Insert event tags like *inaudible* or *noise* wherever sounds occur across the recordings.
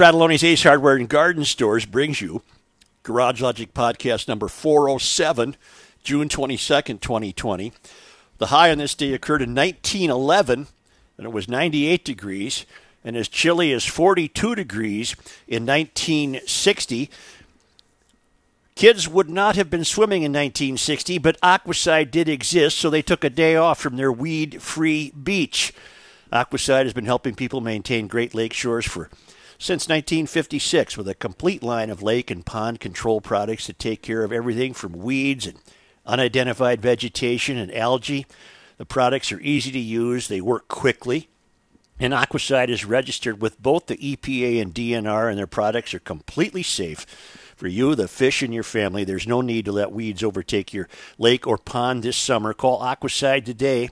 Fratallone's Ace Hardware and Garden Stores brings you Garage Logic Podcast number 407, June 22nd, 2020. The high on this day occurred in 1911, and it was 98 degrees, and as chilly as 42 degrees in 1960. Kids would not have been swimming in 1960, but Aquacide did exist, so they took a day off from their weed free beach. Aquacide has been helping people maintain Great Lake shores for since 1956 with a complete line of lake and pond control products that take care of everything from weeds and unidentified vegetation and algae. The products are easy to use, they work quickly, and Aquacide is registered with both the EPA and DNR, and their products are completely safe for you, the fish, and your family. There's no need to let weeds overtake your lake or pond this summer. Call Aquacide today,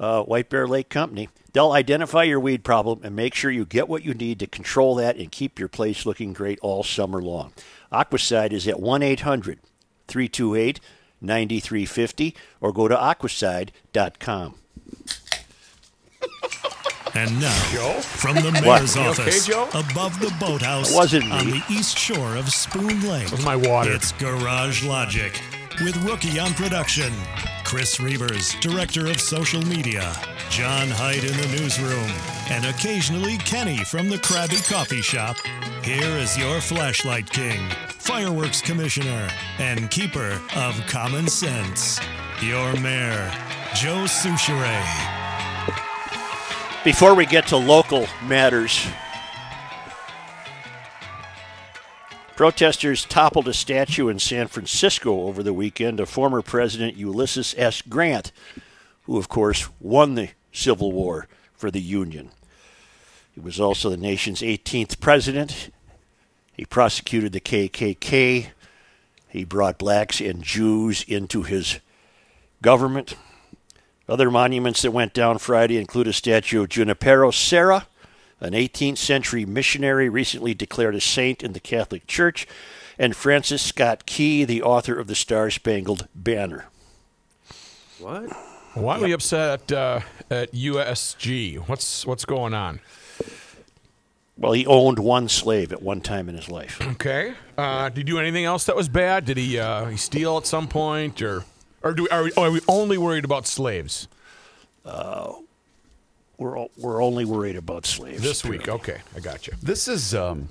uh, White Bear Lake Company. They'll identify your weed problem and make sure you get what you need to control that and keep your place looking great all summer long. Aquacide is at 1 800 328 9350 or go to aquacide.com. And now, Joe? from the *laughs* What? mayor's You okay, office, Joe? above the boathouse, on the east shore of Spoon Lake. my water. It's Garage Logic with Rookie on production, Chris Reavers, director of social media, John Hyde in the newsroom, and occasionally Kenny from the Krabby Coffee Shop. Here is your flashlight king, fireworks commissioner, and keeper of common sense, your mayor, Joe Soucheray. Before we get to local matters, protesters toppled a statue in San Francisco over the weekend of former President Ulysses S. Grant, who, of course, won the Civil War for the Union. He was also the nation's 18th president. He prosecuted the KKK. He brought blacks and Jews into his government. Other monuments that went down Friday include a statue of Junipero Serra, an 18th century missionary recently declared a saint in the Catholic Church, and Francis Scott Key, the author of the Star Spangled Banner. What? Why are we upset at, uh, at USG? What's what's going on? Well, he owned one slave at one time in his life. *clears throat* Okay. Uh, did he do anything else that was bad? Did he uh, he steal at some point, or or do we, are, we, are we only worried about slaves We're, o- we're only worried about slaves. this week? Okay, I got you. This is um,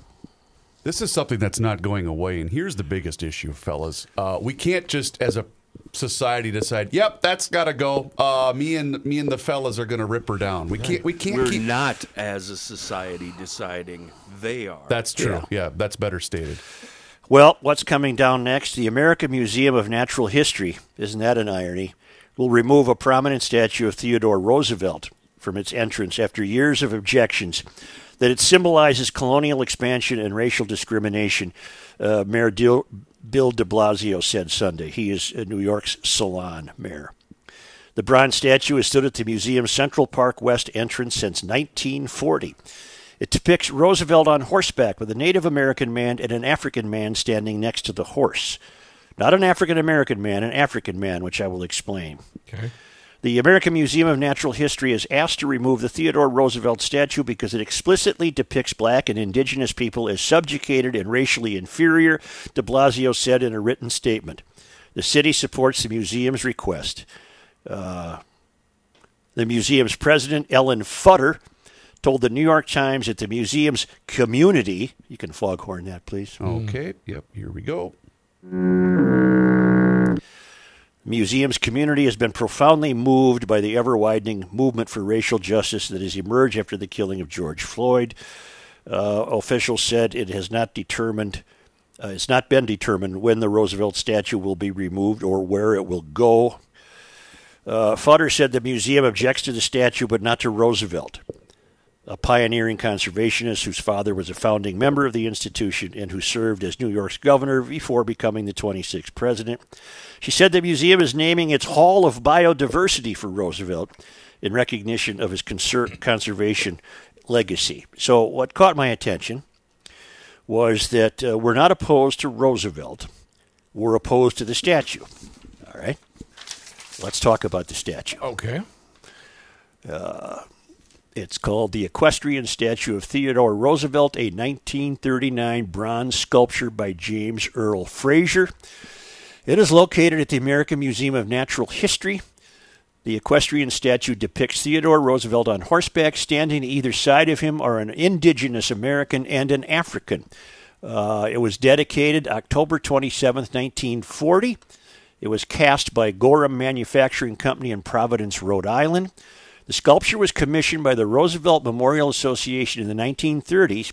this is something that's not going away, and here's the biggest issue, fellas. Uh, we can't just, as a society, decide, "Yep, that's got to go." Uh, me and me and the fellas are going to rip her down. We can't. We can't We're keep. not, as a society, deciding they are. That's true. Yeah. that's better stated. Well, what's coming down next? The American Museum of Natural History, isn't that an irony? Will remove a prominent statue of Theodore Roosevelt from its entrance after years of objections that it symbolizes colonial expansion and racial discrimination. Uh, Mayor Bill de Blasio said Sunday. He is New York's Salon mayor. The bronze statue has stood at the museum's Central Park West entrance since 1940. It depicts Roosevelt on horseback with a Native American man and an African man standing next to the horse. Not an African American man, an African man, which I will explain. Okay. The American Museum of Natural History is asked to remove the Theodore Roosevelt statue because it explicitly depicts black and indigenous people as subjugated and racially inferior, de Blasio said in a written statement. The city supports the museum's request. Uh, the museum's president, Ellen Futter, told the New York Times that the museum's community, you can foghorn that, please. Okay. Yep. Here we go. Museum's community has been profoundly moved by the ever widening movement for racial justice that has emerged after the killing of George Floyd. Uh, officials said it has not determined, uh, it's not been determined when the Roosevelt statue will be removed or where it will go. Uh, Futter said the museum objects to the statue but not to Roosevelt, a pioneering conservationist whose father was a founding member of the institution and who served as New York's governor before becoming the 26th president. She said the museum is naming its Hall of Biodiversity for Roosevelt in recognition of his conser- conservation legacy. So, what caught my attention was that uh, we're not opposed to Roosevelt, we're opposed to the statue. All right? Let's talk about the statue. Okay. It's called the Equestrian Statue of Theodore Roosevelt, a 1939 bronze sculpture by James Earl Fraser. It is located at the American Museum of Natural History. The equestrian statue depicts Theodore Roosevelt on horseback. Standing either side of him are an indigenous American and an African. Uh, it was dedicated October 27, 1940. It was cast by Gorham Manufacturing Company in Providence, Rhode Island. The sculpture was commissioned by the Roosevelt Memorial Association in the 1930s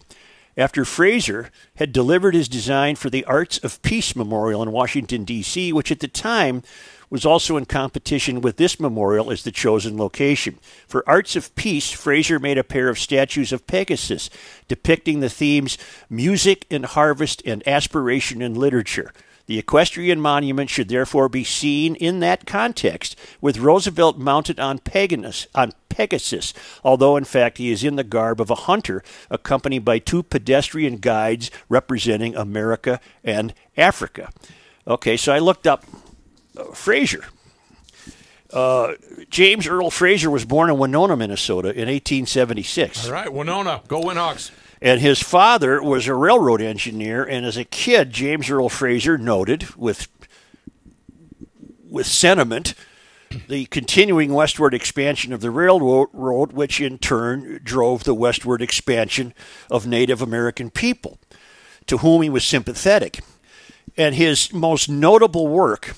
after Fraser had delivered his design for the Arts of Peace Memorial in Washington, D.C., which at the time was also in competition with this memorial as the chosen location. For Arts of Peace, Fraser made a pair of statues of Pegasus depicting the themes music and harvest and aspiration in literature. The equestrian monument should therefore be seen in that context, with Roosevelt mounted on Pegasus, on Pegasus, although in fact he is in the garb of a hunter, accompanied by two pedestrian guides representing America and Africa. Okay, so I looked up uh, Fraser. Uh, James Earl Fraser was born in Winona, Minnesota in 1876. All right, Winona, go Winhawks. And his father was a railroad engineer. And as a kid, James Earl Fraser noted with with sentiment the continuing westward expansion of the railroad, which in turn drove the westward expansion of Native American people, to whom he was sympathetic. And his most notable work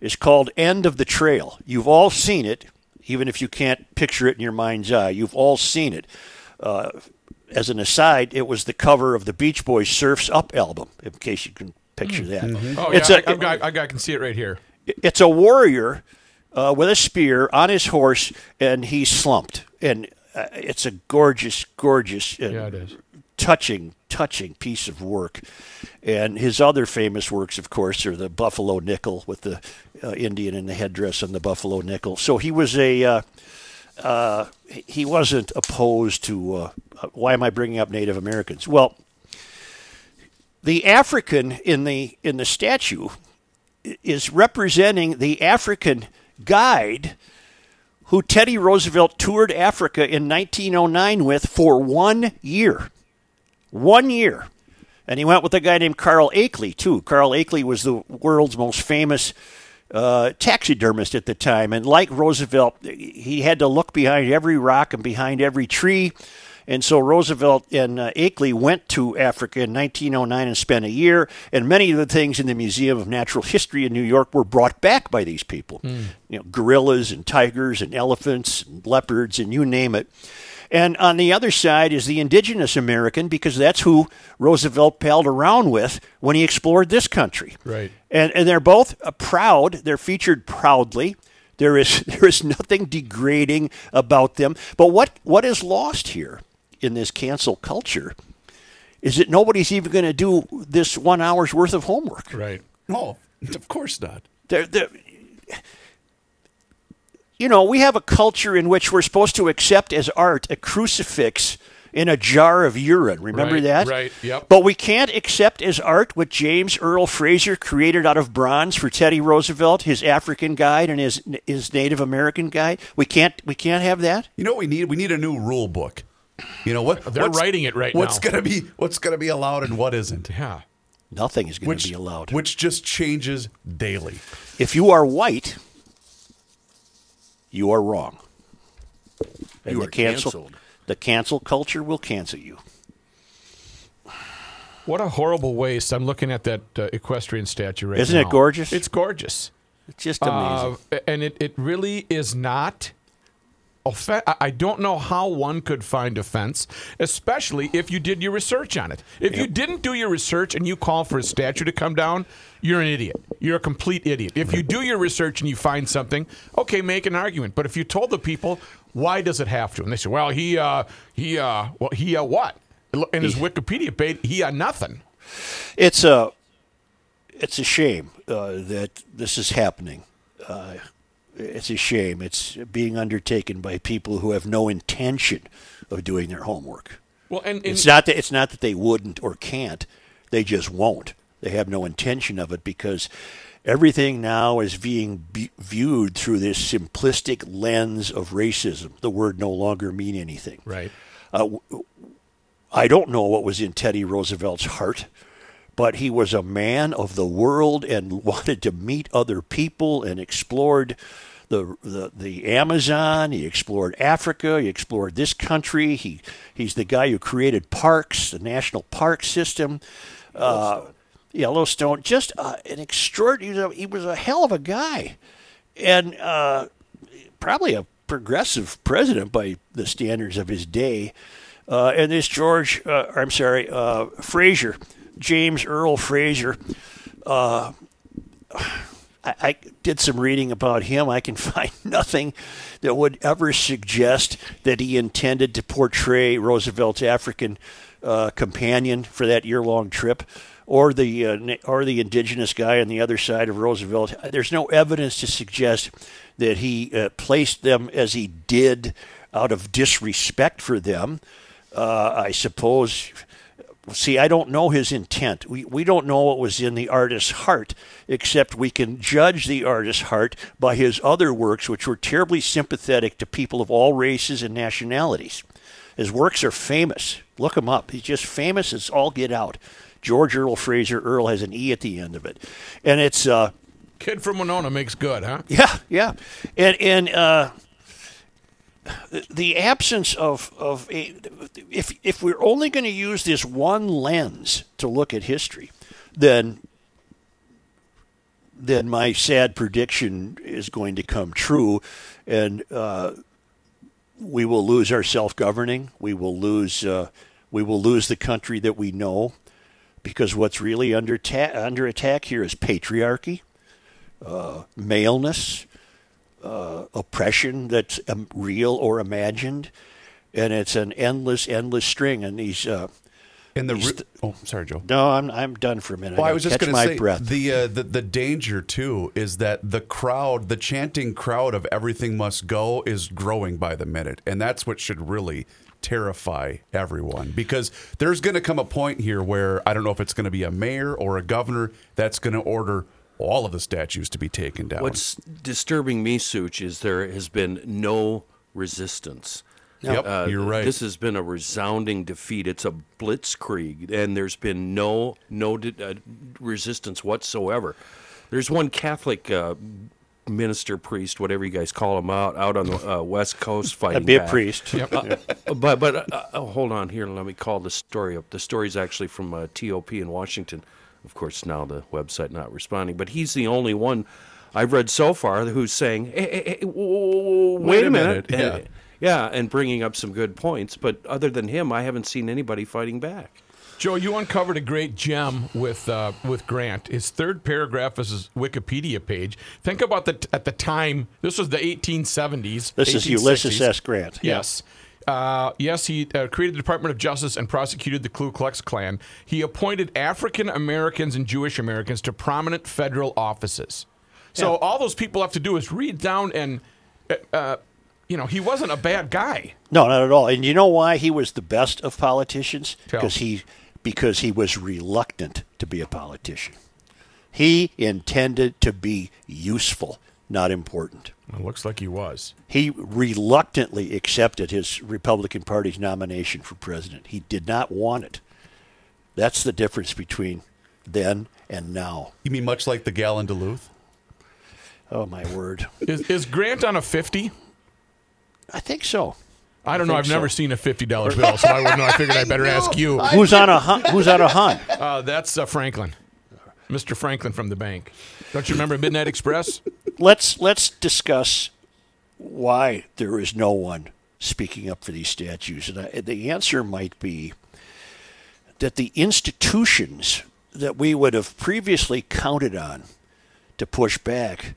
is called End of the Trail. You've all seen it, even if you can't picture it in your mind's eye. You've all seen it. Uh, as an aside, it was the cover of the Beach Boys Surfs Up album, in case you can picture that. Oh, It's yeah, a- I, I've got, I got, I can see it right here. it's a warrior uh, with a spear on his horse, and he's slumped. And uh, it's a gorgeous, gorgeous, and Yeah, it is. touching, touching piece of work. And his other famous works, of course, are the Buffalo Nickel with the uh, Indian in the headdress and the Buffalo Nickel. So he was a. He wasn't opposed to. Uh, uh, why am I bringing up Native Americans? Well, the African in the in the statue is representing the African guide who Teddy Roosevelt toured Africa in 1909 with for one year. One year. And he went with a guy named Carl Akeley, too. Carl Akeley was the world's most famous uh, taxidermist at the time. And like Roosevelt, he had to look behind every rock and behind every tree. And so Roosevelt and uh, Akeley went to Africa in 1909 and spent a year. And many of the things in the Museum of Natural History in New York were brought back by these people. You know, gorillas and tigers and elephants and leopards and you name it. And on the other side is the indigenous American because that's who Roosevelt palled around with when he explored this country. Right. And and they're both uh, proud. They're featured proudly. There is *laughs* there is nothing degrading about them. But what what is lost here in this cancel culture is that nobody's even going to do this one hour's worth of homework. Right. No, of course not. They're, they're, you know, we have a culture in which we're supposed to accept as art a crucifix in a jar of urine. Remember Right, that? right, yep. But we can't accept as art what James Earl Fraser created out of bronze for Teddy Roosevelt, his African guide and his his Native American guide. We can't we can't have that. You know what we need? We need a new rule book. You know what? They're writing it right what's now. gonna be what's gonna be allowed and what isn't? Yeah. Nothing is going Which to be allowed. Which just changes daily. if you are white, you are wrong. And You the are cancel canceled. the cancel culture will cancel you. What a horrible waste. I'm looking at that uh, equestrian statue right now. Isn't it gorgeous? It's gorgeous. It's just amazing. Uh, and it, it really is not. Offen- I- I don't know how one could find offense, especially if you did your research on it. If you didn't do your research and you call for a statue to come down, you're an idiot. You're a complete idiot. If you do your research and you find something, okay, make an argument. But if you told the people, why does it have to? And they say, well, he, uh, he, uh, well, he, uh, what? In his Wikipedia page, he, uh, nothing. it's a it's a shame uh, that this is happening. Uh, it's a shame. It's being undertaken by people who have no intention of doing their homework. Well, and, and It's not that it's not that they wouldn't or can't. They just won't. They have no intention of it because everything now is being be- viewed through this simplistic lens of racism. The word no longer mean anything. Right. Uh, I don't know what was in Teddy Roosevelt's heart, but he was a man of the world and *laughs* wanted to meet other people and explored the, the the Amazon. He explored Africa. He explored this country. He he's the guy who created parks, the national park system. Uh, Yellowstone, just uh, an extraordinary. He was a hell of a guy, and uh, probably a progressive president by the standards of his day. Uh, and this George, uh, I'm sorry, uh, Fraser, James Earl Fraser. Uh, I, I did some reading about him. I can *laughs* find nothing that would ever suggest that he intended to portray Roosevelt's African uh, companion for that year-long trip, or the uh, or the indigenous guy on the other side of Roosevelt. There's no evidence to suggest that he uh, placed them as he did out of disrespect for them. Uh, I suppose. See, I don't know his intent. We, we don't know what was in the artist's heart, except we can judge the artist's heart by his other works, which were terribly sympathetic to people of all races and nationalities. His works are famous. Look him up. He's just famous as all get out. George Earl Fraser. Earl has an E at the end of it. And it's, uh, Kid from Winona makes good, huh? yeah, yeah, and and uh, the absence of of a, if if we're only going to use this one lens to look at history, then then my sad prediction is going to come true, and uh, we will lose our self governing. We will lose uh, we will lose the country that we know, because what's really under ta- under attack here is patriarchy maleness, uh, oppression that's um, real or imagined, and it's an endless, endless string. And these, uh, And the oh, sorry, Joe. no, I'm I'm done for a minute. Well, I gotta was just going to say breath. the, uh, the the danger too is that the crowd, the chanting crowd of everything must go, is growing by the minute, and that's what should really terrify everyone because there's going to come a point here where I don't know if it's going to be a mayor or a governor that's going to order all of the statues to be taken down. What's disturbing me, Such, is there has been no resistance. Yep, Uh, you're right. This has been a resounding defeat. It's a blitzkrieg, and there's been no no di- uh, resistance whatsoever. There's one Catholic uh, minister, priest, whatever you guys call him, out out on the uh, West Coast *laughs* fighting. That'd be a back. priest. Uh, but but uh, uh, hold on here. Let me call the story up. The story's actually from uh, TOP in Washington. Of course, now the website not responding, but he's the only one I've read so far who's saying, "Hey, hey, hey, whoa, whoa, whoa, wait, a a minute, minute, And- yeah, and bringing up some good points. But other than him, I haven't seen anybody fighting back. Joe, you uncovered a great gem with uh, with Grant. His third paragraph is his Wikipedia page. Think about the at the time. This was the 1870s. This is 1860s. Ulysses S. Grant. Yeah. Yes. Uh, yes, he uh, created the Department of Justice and prosecuted the Ku Klux Klan. He appointed African Americans and Jewish Americans to prominent federal offices. So all those people have to do is read down and, uh, uh, you know, he wasn't a bad guy. No, not at all. And you know why he was the best of politicians? Because he because he was reluctant to be a politician. He intended to be useful, not important. It looks like he was. He reluctantly accepted his Republican Party's nomination for president. He did not want it. That's the difference between then and now. you mean much like the gal in Duluth? Oh my word! *laughs* Is, is Grant on a 50? I think so. I don't know. I've never seen a fifty dollar bill, so I wouldn't know. I figured I *laughs* better ask you. Who's on a hun? Who's on a hunt? Uh, that's uh, Franklin, Mr. Franklin from the bank. Don't you remember Midnight Express? *laughs* let's let's discuss why there is no one speaking up for these statues, and I, the answer might be that the institutions that we would have previously counted on to push back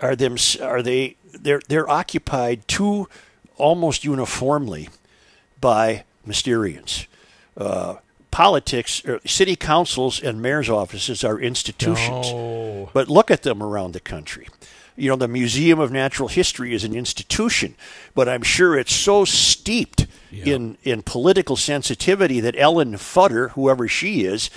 are them are they they're they're occupied too almost uniformly by Mysterians. Uh, politics, or city councils, and mayor's offices are institutions. No. But look at them around the country. You know, the Museum of Natural History is an institution, but I'm sure it's so steeped in, in political sensitivity that Ellen Futter, whoever she is,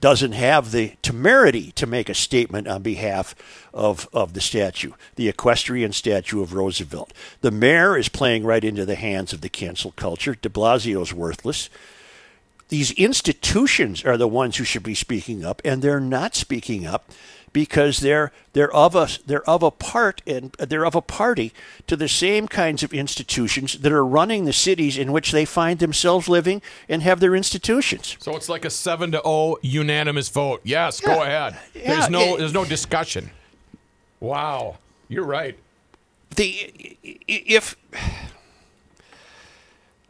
doesn't have the temerity to make a statement on behalf of, of the statue, the equestrian statue of Roosevelt. The mayor is playing right into the hands of the cancel culture. De Blasio's worthless these institutions are the ones who should be speaking up, and they're not speaking up because they're they're of a they're of a part and they're of a party to the same kinds of institutions that are running the cities in which they find themselves living and have their institutions. So it's like a seven to zero unanimous vote. Yes, go ahead. Yeah, There's no it- there's no discussion. Wow, you're right. the if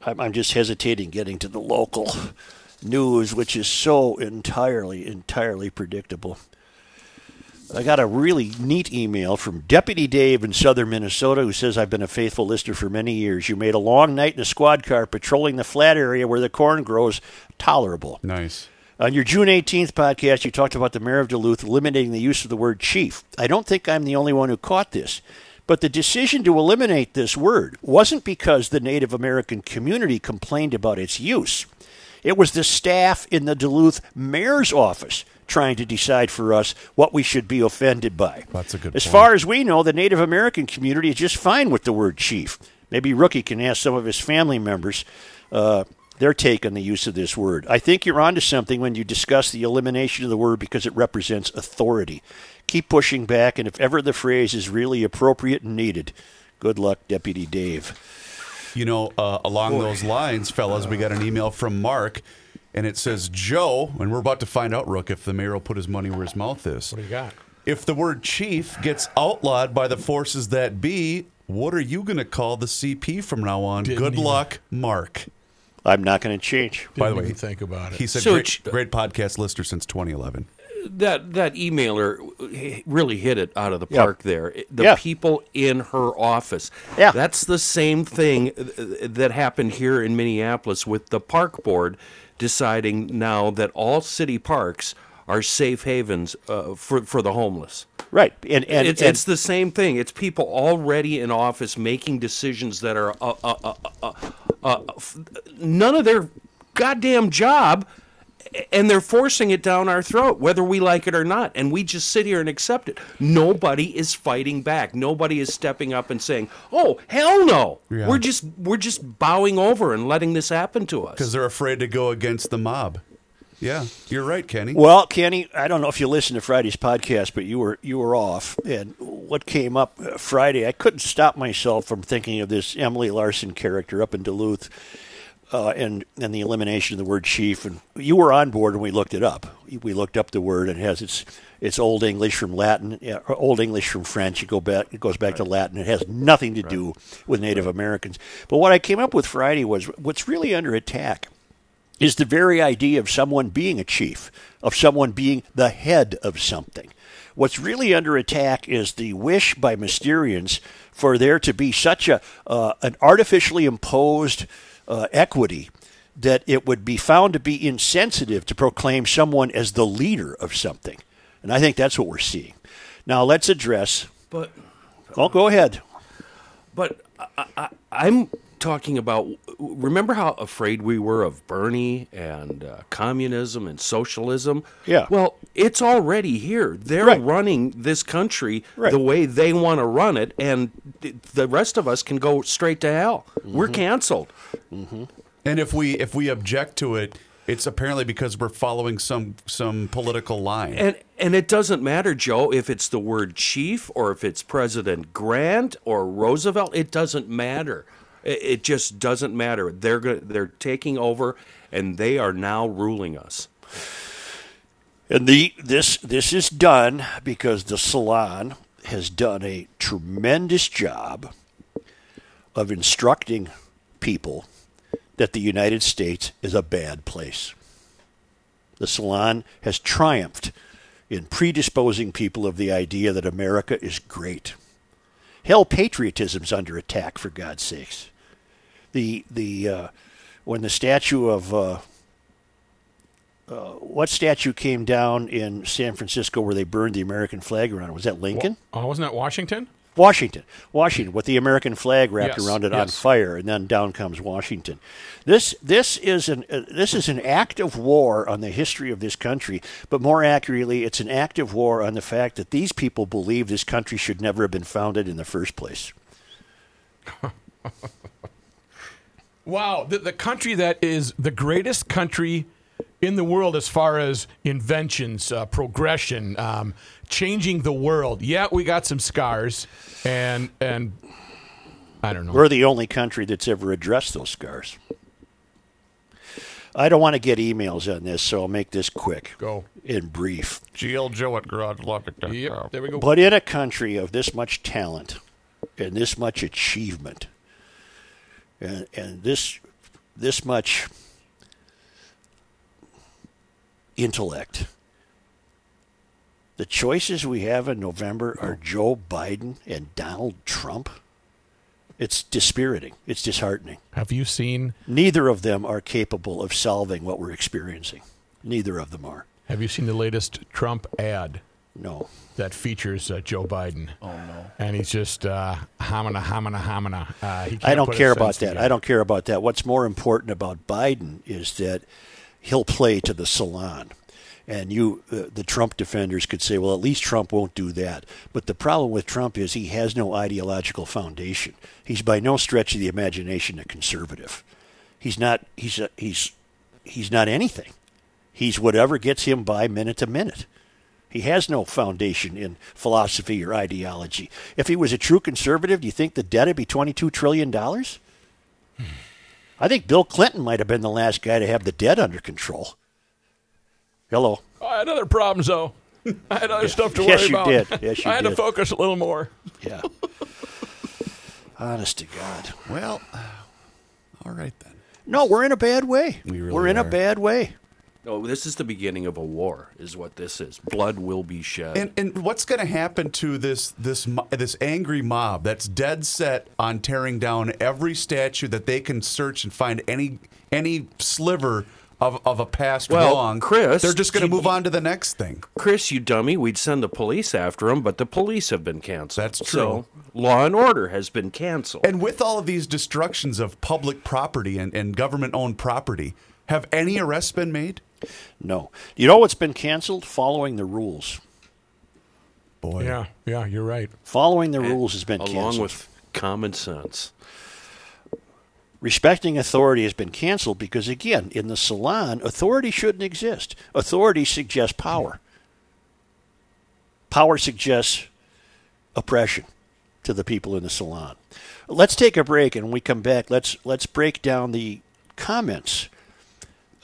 I'm, I'm just hesitating getting to the local news, which is so entirely, entirely predictable. I got a really neat email from Deputy Dave in southern Minnesota who says, I've been a faithful listener for many years. You made a long night in a squad car patrolling the flat area where the corn grows tolerable. Nice. On your June 18th podcast, you talked about the mayor of Duluth eliminating the use of the word chief. I don't think I'm the only one who caught this. But the decision to eliminate this word wasn't because the Native American community complained about its use. It was the staff in the Duluth mayor's office trying to decide for us what we should be offended by. That's a good As point. far as we know, the Native American community is just fine with the word chief. Maybe Rookie can ask some of his family members uh, their take on the use of this word. I think you're onto something when you discuss the elimination of the word because it represents authority. Keep pushing back, and if ever the phrase is really appropriate and needed, good luck, Deputy Dave. You know, uh, along those lines, fellas, we got an email from Mark, and it says, Joe, and we're about to find out, Rook, if the mayor will put his money where his mouth is. What do you got? If the word chief gets outlawed by the forces that be, what are you going to call the CP from now on? Didn't Good even- luck, Mark. I'm not going to change. By the way, even think about it. He said So great, ch- great podcast listener since 2011. that that emailer really hit it out of the Yeah. park there. The Yeah. people in her office. Yeah. That's the same thing uh, that happened here in Minneapolis with the park board deciding now that all city parks are safe havens uh, for for the homeless. Right. And, and, it's, and it's the same thing. It's people already in office making decisions that are uh, uh, uh, uh, uh, f- none of their goddamn job, and they're forcing it down our throat, whether we like it or not. And we just sit here and accept it. Nobody is fighting back. Nobody is stepping up and saying, "Oh, hell no! Yeah. We're just we're just bowing over and letting this happen to us." Because they're afraid to go against the mob. Yeah, you're right, Kenny. Well, Kenny, I don't know if you listened to Friday's podcast, but you were you were off, and what came up uh, Friday, I couldn't stop myself from thinking of this Emily Larson character up in Duluth, uh, and and the elimination of the word chief. And you were on board, when we looked it up. We looked up the word, and it has its it's Old English from Latin, yeah, Old English from French. It go back, it goes back to Latin. It has nothing to do with Native Americans. But what I came up with Friday was what's really under attack is the very idea of someone being a chief, of someone being the head of something. What's really under attack is the wish by Mysterians for there to be such a uh, an artificially imposed uh, equity that it would be found to be insensitive to proclaim someone as the leader of something. And I think that's what we're seeing. Now let's address. but Oh, go ahead. But I, I, I'm talking about. Remember how afraid we were of Bernie and uh, communism and socialism? Yeah. Well, it's already here. They're Right. running this country Right. the way they want to run it, and th- the rest of us can go straight to hell. Mm-hmm. We're canceled. And if we if we object to it, it's apparently because we're following some some political line. And and it doesn't matter, Joe, if it's the word chief or if it's President Grant or Roosevelt. It doesn't matter. It, it just doesn't matter. They're they're taking over, and they are now ruling us. And the this this is done because the salon has done a tremendous job of instructing people that the United States is a bad place. The salon has triumphed in predisposing people of the idea that America is great. Hell, patriotism's under attack for God's sakes. The the uh, when the statue of uh, what statue came down in San Francisco where they burned the American flag around? Was that Lincoln? Oh, wasn't that Washington? Washington, Washington, with the American flag wrapped Yes, around it on fire, and then down comes Washington. This this is an uh, this is an act of war on the history of this country, but more accurately, it's an act of war on the fact that these people believe this country should never have been founded in the first place. *laughs* Wow, the, the country that is the greatest country in the world as far as inventions, uh, progression, um, changing the world. Yeah, we got some scars, and and I don't know. We're the only country that's ever addressed those scars. I don't want to get emails on this, so I'll make this quick Go. and brief. GL Joe at GarageLogic.com. Yep, there we go. But in a country of this much talent and this much achievement and, and this this much intellect, the choices we have in November are Joe Biden and Donald Trump. It's dispiriting. It's disheartening. Have you seen Neither of them are capable of solving what we're experiencing. Neither of them are. Have you seen the latest Trump ad No. that features uh, Joe Biden? Oh no! And he's just uh, hamina, hamina, hamina. Uh, I don't care about that. together. I don't care about that. What's more important about Biden is that he'll play to the salon. And you, uh, the Trump defenders, could say, well, at least Trump won't do that. But the problem with Trump is he has no ideological foundation. He's by no stretch of the imagination a conservative. He's not. He's a, he's he's not anything. He's whatever gets him by minute to minute. He has no foundation in philosophy or ideology. If he was a true conservative, do you think the debt would be $22 trillion? Hmm. I think Bill Clinton might have been the last guy to have the debt under control. Hello. I had other problems though. I had other *laughs* stuff to worry Yes, you about. did. Yes, you I had to focus a little more. Yeah. *laughs* Honest to God. Well, all right then. No, we're in a bad way. We really we're in a bad way. No, this is the beginning of a war. Is what this is. Blood will be shed. And and what's going to happen to this this this angry mob that's dead set on tearing down every statue that they can search and find any any sliver of, of a past Well, wrong? Chris, they're just going to move on to the next thing. Chris, you dummy, we'd send the police after them, but the police have been canceled. That's true. So law and order has been canceled. And with all of these destructions of public property and, and government owned property, have any arrests been made? No. You know what's been canceled? Following the rules. Boy. Yeah, yeah, you're right. Following the rules has been along canceled. with common sense. Respecting authority has been canceled because, again, in the salon, authority shouldn't exist. Authority suggests power. Power suggests oppression to the people in the salon. Let's take a break, and when we come back, let's let's break down the comments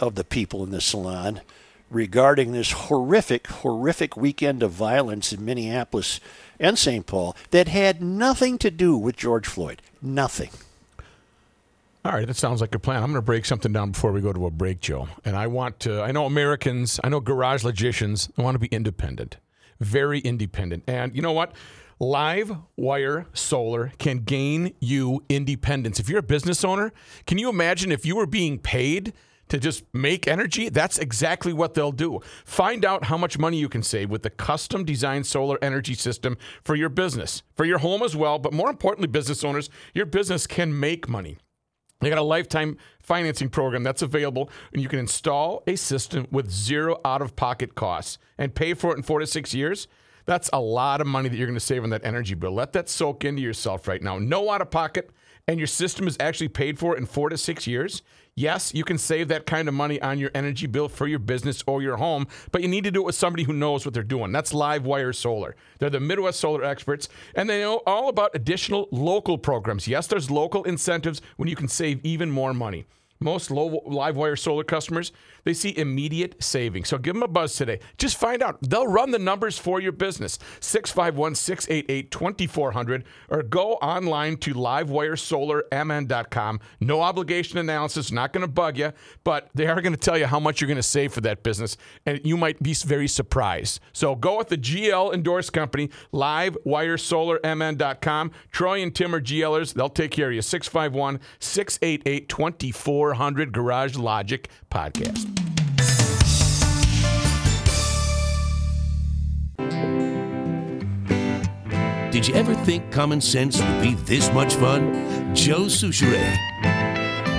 of the people in the salon regarding this horrific, horrific weekend of violence in Minneapolis and St. Paul that had nothing to do with George Floyd. Nothing. All right, that sounds like a plan. I'm going to break something down before we go to a break, Joe. And I want to, I know Americans, I know garage logicians, I want to be independent, very independent. And you know what? Live wire solar can gain you independence. If you're a business owner, can you imagine if you were being paid to just make energy? That's exactly what they'll do. Find out how much money you can save with the custom designed solar energy system for your business, for your home as well. But more importantly, business owners, your business can make money. They got a lifetime financing program that's available, and you can install a system with zero out of pocket costs and pay for it in four to six years. That's a lot of money that you're going to save on that energy bill. Let that soak into yourself right now. No out of pocket, and your system is actually paid for in four to six years. Yes, you can save that kind of money on your energy bill for your business or your home, but you need to do it with somebody who knows what they're doing. That's Livewire Solar. They're the Midwest solar experts, and they know all about additional local programs. Yes, there's local incentives when you can save even more money. Most Livewire solar customers, they see immediate savings. So give them a buzz today. Just find out. They'll run the numbers for your business. 651 688 2400 or go online to livewiresolarmn.com. No obligation analysis, not going to bug you, but they are going to tell you how much you're going to save for that business. And you might be very surprised. So go with the GL endorsed company, livewiresolarmn.com. Troy and Tim are GLers. They'll take care of you. 651 688 2400 Garage Logic Podcast. Did Did you ever think common sense would be this much fun? Joe Soucheray.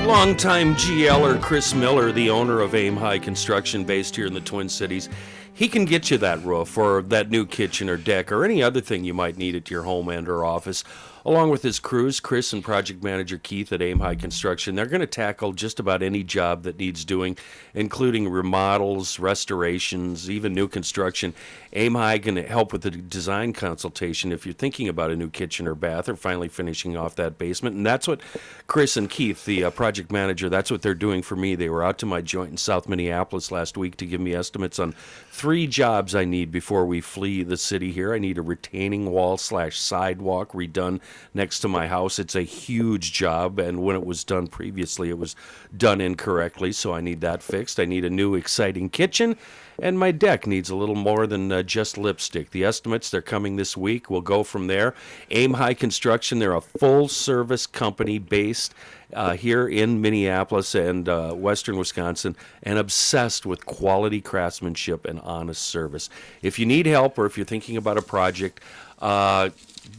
Longtime GLer Chris Miller, the owner of Aim High Construction based here in the Twin Cities, he can get you that roof or that new kitchen or deck or any other thing you might need at your home and or office. Along with his crews, Chris and project manager Keith at Aim High Construction, they're going to tackle just about any job that needs doing, including remodels, restorations, even new construction. Aim High going to help with the design consultation if you're thinking about a new kitchen or bath or finally finishing off that basement. And that's what Chris and Keith, the uh, project manager, that's what they're doing for me. They were out to my joint in South Minneapolis last week to give me estimates on three jobs I need before we flee the city here. I need a retaining wall slash sidewalk redone next to my house. It's a huge job, and when it was done previously, it was done incorrectly, so I need that fixed. I need a new exciting kitchen, and my deck needs a little more than uh, just lipstick. The estimates, they're coming this week. We'll go from there. Aim High Construction, they're a full service company based uh, here in Minneapolis and uh, Western Wisconsin and obsessed with quality craftsmanship and honest service. If you need help or if you're thinking about a project, uh,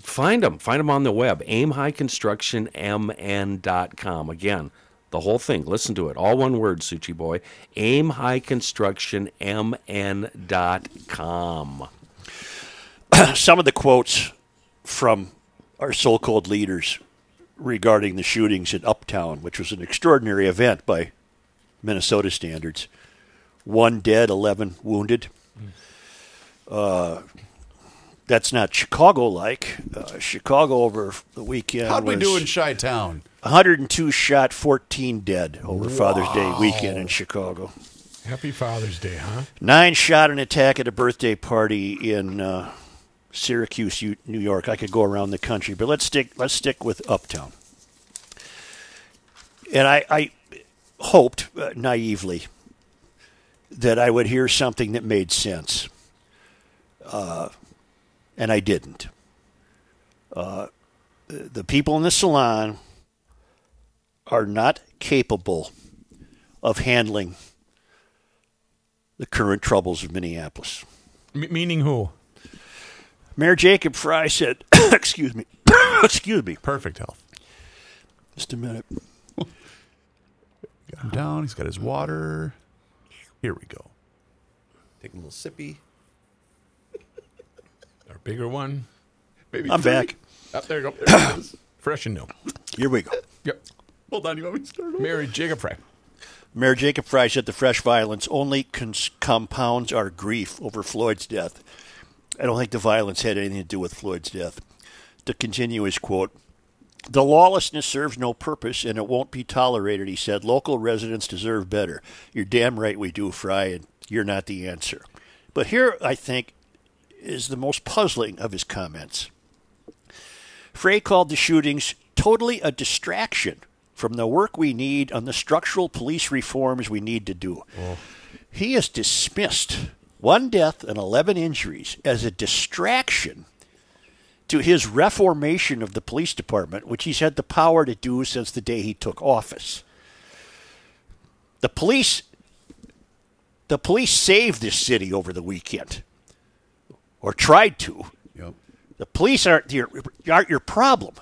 find them. Find them on the web. AimHighConstructionMN.com. Again, the whole thing. Listen to it. All one word, Suchi Boy. AimHighConstructionMN.com. *clears throat* Some of the quotes from our so called leaders regarding the shootings in Uptown, which was an extraordinary event by Minnesota standards. One dead, 11 wounded. Uh, that's not Chicago like. Uh, Chicago over the weekend. How'd we do in Chi Town? 102 shot, 14 dead over Father's Day weekend in Chicago. Happy Father's Day, huh? Nine shot an attack at a birthday party in uh, Syracuse, New York. I could go around the country, but let's stick let's stick with Uptown. And I, I hoped uh, naively that I would hear something that made sense, uh, and I didn't. Uh, the people in the salon are not capable of handling the current troubles of Minneapolis. M- meaning who? Mayor Jacob Frey said, *coughs* excuse me, *coughs* excuse me, Perfect health. just a minute. Got him down. He's got his water. Here we go. Take a little sippy. *laughs* Our bigger one. Maybe I'm three. back. Up there you go. *coughs* There it is. Fresh and new. Here we go. Yep. Hold on. You want me to start over? Mary Jacob Frey. Mayor Jacob Frey said the fresh violence only cons- compounds our grief over Floyd's death. I don't think the violence had anything to do with Floyd's death. To continue his quote, the lawlessness serves no purpose and it won't be tolerated, he said. Local residents deserve better. You're damn right we do, Frey, and you're not the answer. But here, I think, is the most puzzling of his comments. Frey called the shootings totally a distraction from the work we need on the structural police reforms we need to do. Oh. He has dismissed one death and 11 injuries as a distraction to his reformation of the police department, which he's had the power to do since the day he took office. The police the police saved this city over the weekend or tried to. Yep. The police aren't your, aren't your problem.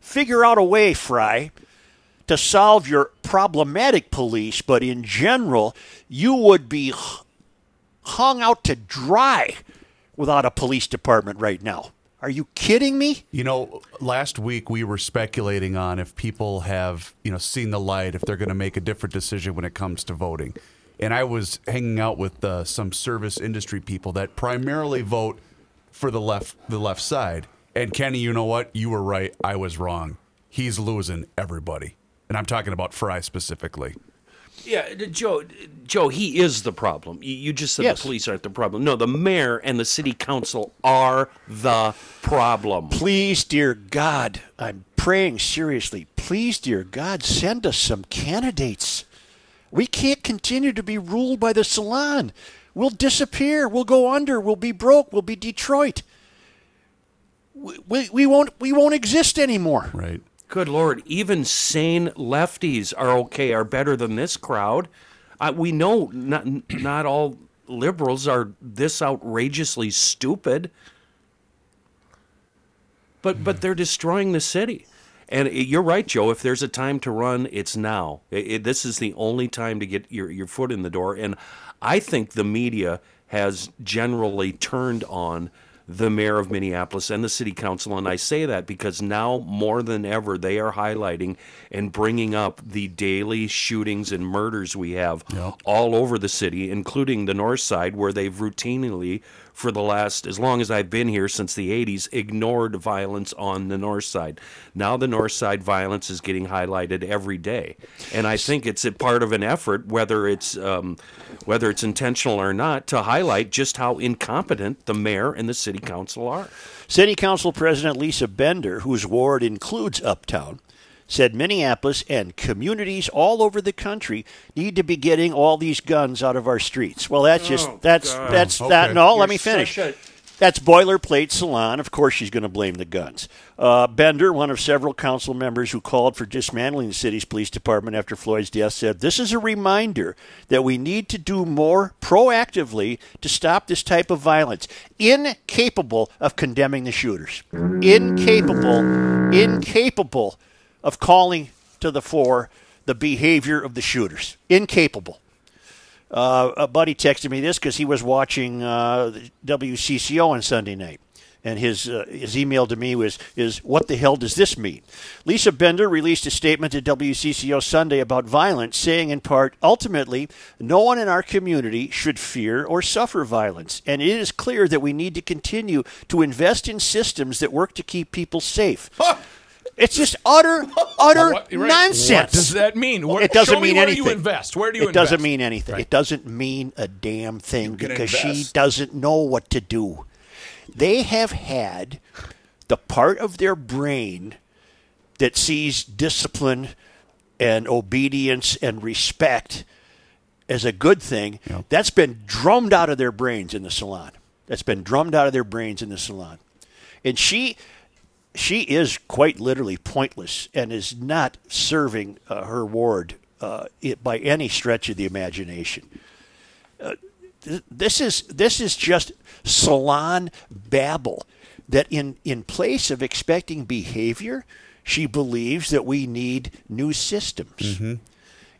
Figure out a way, Frey, to solve your problematic police, but in general, you would be hung out to dry without a police department right now. Are you kidding me? You know, last week we were speculating on if people have, you know, seen the light, if they're going to make a different decision when it comes to voting. And I was hanging out with uh, some service industry people that primarily vote for the left, the left side. And Kenny, you know what? You were right. I was wrong. He's losing everybody, and I'm talking about Frey specifically. Yeah, uh, Joe. Uh, Joe, he is the problem. You- You just said Yes. the police aren't the problem. No, the mayor and the city council are the problem. Please, dear God, I'm praying seriously. Please, dear God, send us some candidates. We can't continue to be ruled by the salon. We'll disappear. We'll go under. We'll be broke. We'll be Detroit. We, we, we won't we won't exist anymore. Right. Good lord, even sane lefties are okay, are better than this crowd. Uh, we know not not all liberals are this outrageously stupid. But but they're destroying the city. And it- you're right, Joe. If there's a time to run, it's now. It- it- this is the only time to get your, your foot in the door. And I think the media has generally turned on the mayor of Minneapolis and the city council. And I say that because now more than ever, they are highlighting and bringing up the daily shootings and murders we have all over the city, including the north side, where they've routinely, for the last, as long as I've been here since the 80s, ignored violence on the north side. Now the north side violence is getting highlighted every day. And I think it's a part of an effort, whether it's, um, whether it's intentional or not, to highlight just how incompetent the mayor and the city council are. City Council President Lisa Bender, whose ward includes Uptown, said Minneapolis and communities all over the country need to be getting all these guns out of our streets. Well, that's just that's that's that. Okay. No, let You're me finish. a- That's boilerplate salon. Of course, she's going to blame the guns. Uh, Bender, one of several council members who called for dismantling the city's police department after Floyd's death, said, This is a reminder that we need to do more proactively to stop this type of violence. Incapable of condemning the shooters. Incapable, incapable of calling to the fore the behavior of the shooters. Incapable. Uh, a buddy texted me this because he was watching uh, WCCO on Sunday night, and his uh, his email to me was is what the hell does this mean? Lisa Bender released a statement to WCCO Sunday about violence, saying in part, ultimately, no one in our community should fear or suffer violence, and it is clear that we need to continue to invest in systems that work to keep people safe. It's just utter, utter What- right. nonsense. What does that mean? What, It doesn't mean where anything. do you invest? Where do you invest? it invest? doesn't mean anything. It doesn't mean a damn thing because she doesn't know what to do. They have had the part of their brain that sees discipline and obedience and respect as a good thing. That's been drummed out of their brains in the salon. That's been drummed out of their brains in the salon. And she she is quite literally pointless and is not serving uh, her ward uh, it, by any stretch of the imagination. Uh, th- this is this is just salon babble that in in place of expecting behavior, she believes that we need new systems.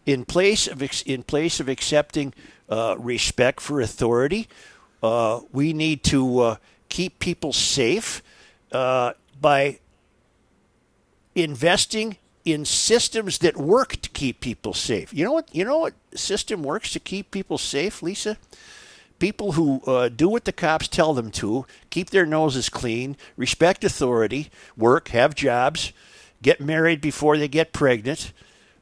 In place of ex- in place of accepting uh, respect for authority, uh, we need to uh, keep people safe uh, by investing in systems that work to keep people safe. You know what? You know what system works to keep people safe, Lisa? People who uh, do what the cops tell them to, keep their noses clean, respect authority, work, have jobs, get married before they get pregnant.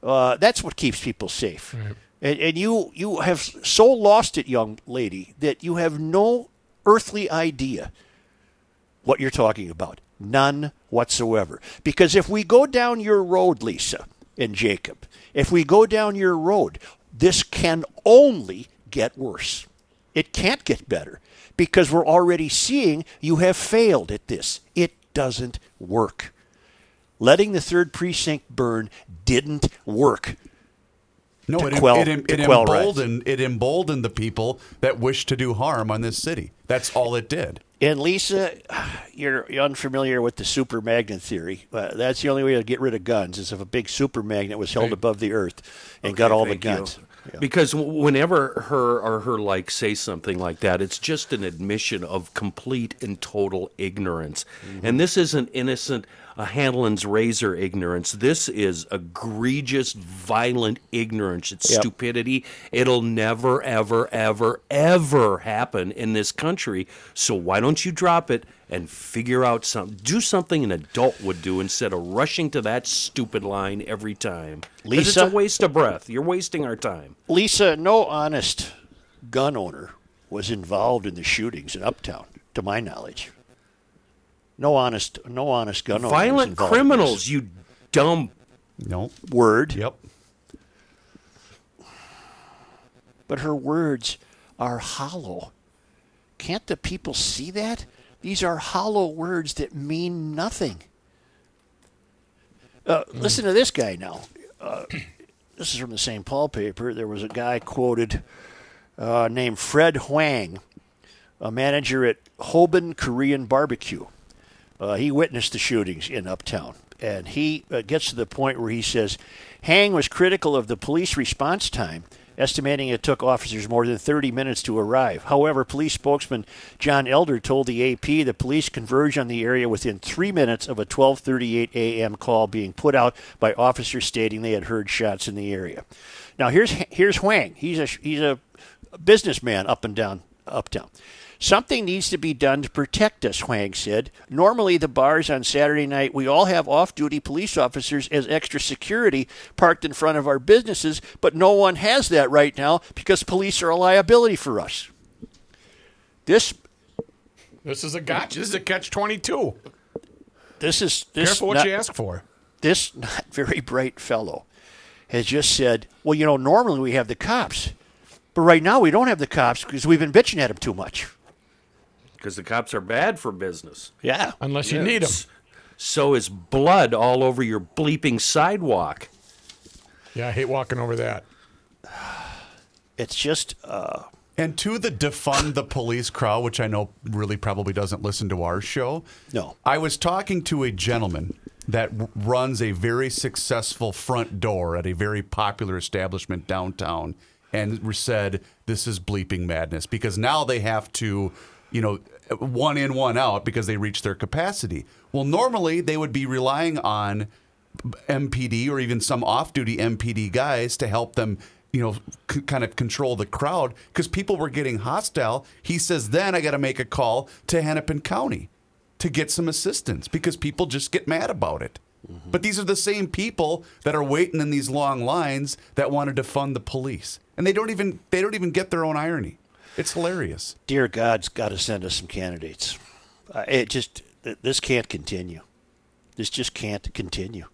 Uh, that's what keeps people safe. And, and you you have so lost it, young lady, that you have no earthly idea what you're talking about. None whatsoever. Because if we go down your road, Lisa and Jacob, if we go down your road, this can only get worse. It can't get better because we're already seeing you have failed at this. It doesn't work. Letting the third precinct burn didn't work. No, it, quell- it, it, riots. emboldened it emboldened the people that wish to do harm on this city. That's all it did. And Lisa, you're you're unfamiliar with the super magnet theory. Uh, that's the only way to get rid of guns is if a big super magnet was held above the earth and got all the guns. you. Because whenever her or her like say something like that, it's just an admission of complete and total ignorance. Mm-hmm. And this isn't innocent a Hanlon's razor ignorance. This is egregious, violent ignorance. It's Yep. stupidity. It'll never, ever, ever, ever happen in this country. So why don't you drop it and figure out something? Do something an adult would do instead of rushing to that stupid line every time. 'Cause it's a waste of breath. You're wasting our time. Lisa, no honest gun owner was involved in the shootings in Uptown, to my knowledge. No honest, no honest gun owner. Violent involved in criminals, you dumb. No. Word, Yep. but her words are hollow. Can't the people see that? These are hollow words that mean nothing. Uh, listen to this guy now. Uh, this is from the St. Paul paper. There was a guy quoted uh, named Fred Huang, a manager at Hoban Korean Barbecue. Uh, he witnessed the shootings in Uptown, and he uh, gets to the point where he says Huang was critical of the police response time, estimating it took officers more than 30 minutes to arrive. However, police spokesman John Elder told the AP the police converged on the area within three minutes of a 12:38 a.m. call being put out by officers stating they had heard shots in the area. Now here's here's Huang. He's a he's a businessman up and down uptown. Something needs to be done to protect us, Huang said. Normally, the bars on Saturday night, we all have off duty police officers as extra security parked in front of our businesses, but no one has that right now because police are a liability for us. This This is a gotcha. This is a catch 22. this is this Careful what not- you ask for. this not very bright fellow has just said, "Well, you know, normally we have the cops, but right now we don't have the cops because we've been bitching at them too much." Because the cops are bad for business. Yeah, Unless you need them. So is blood all over your bleeping sidewalk. Yeah, I hate walking over that. *sighs* it's just uh, And to the defund the police crowd, which I know really probably doesn't listen to our show. No. I was talking to a gentleman that w- runs a very successful front door at a very popular establishment downtown and said this is bleeping madness because now they have to, you know, one in, one out because they reach their capacity. Well, normally they would be relying on MPD or even some off-duty MPD guys to help them, you know, c- kind of control the crowd because people were getting hostile. He says, then I got to make a call to Hennepin County to get some assistance because people just get mad about it. Mm-hmm. But these are the same people that are waiting in these long lines that want to defund the police, and they don't even they don't even get their own irony. It's hilarious. dear God's got to send us some candidates. Uh, it just this can't continue. This just can't continue.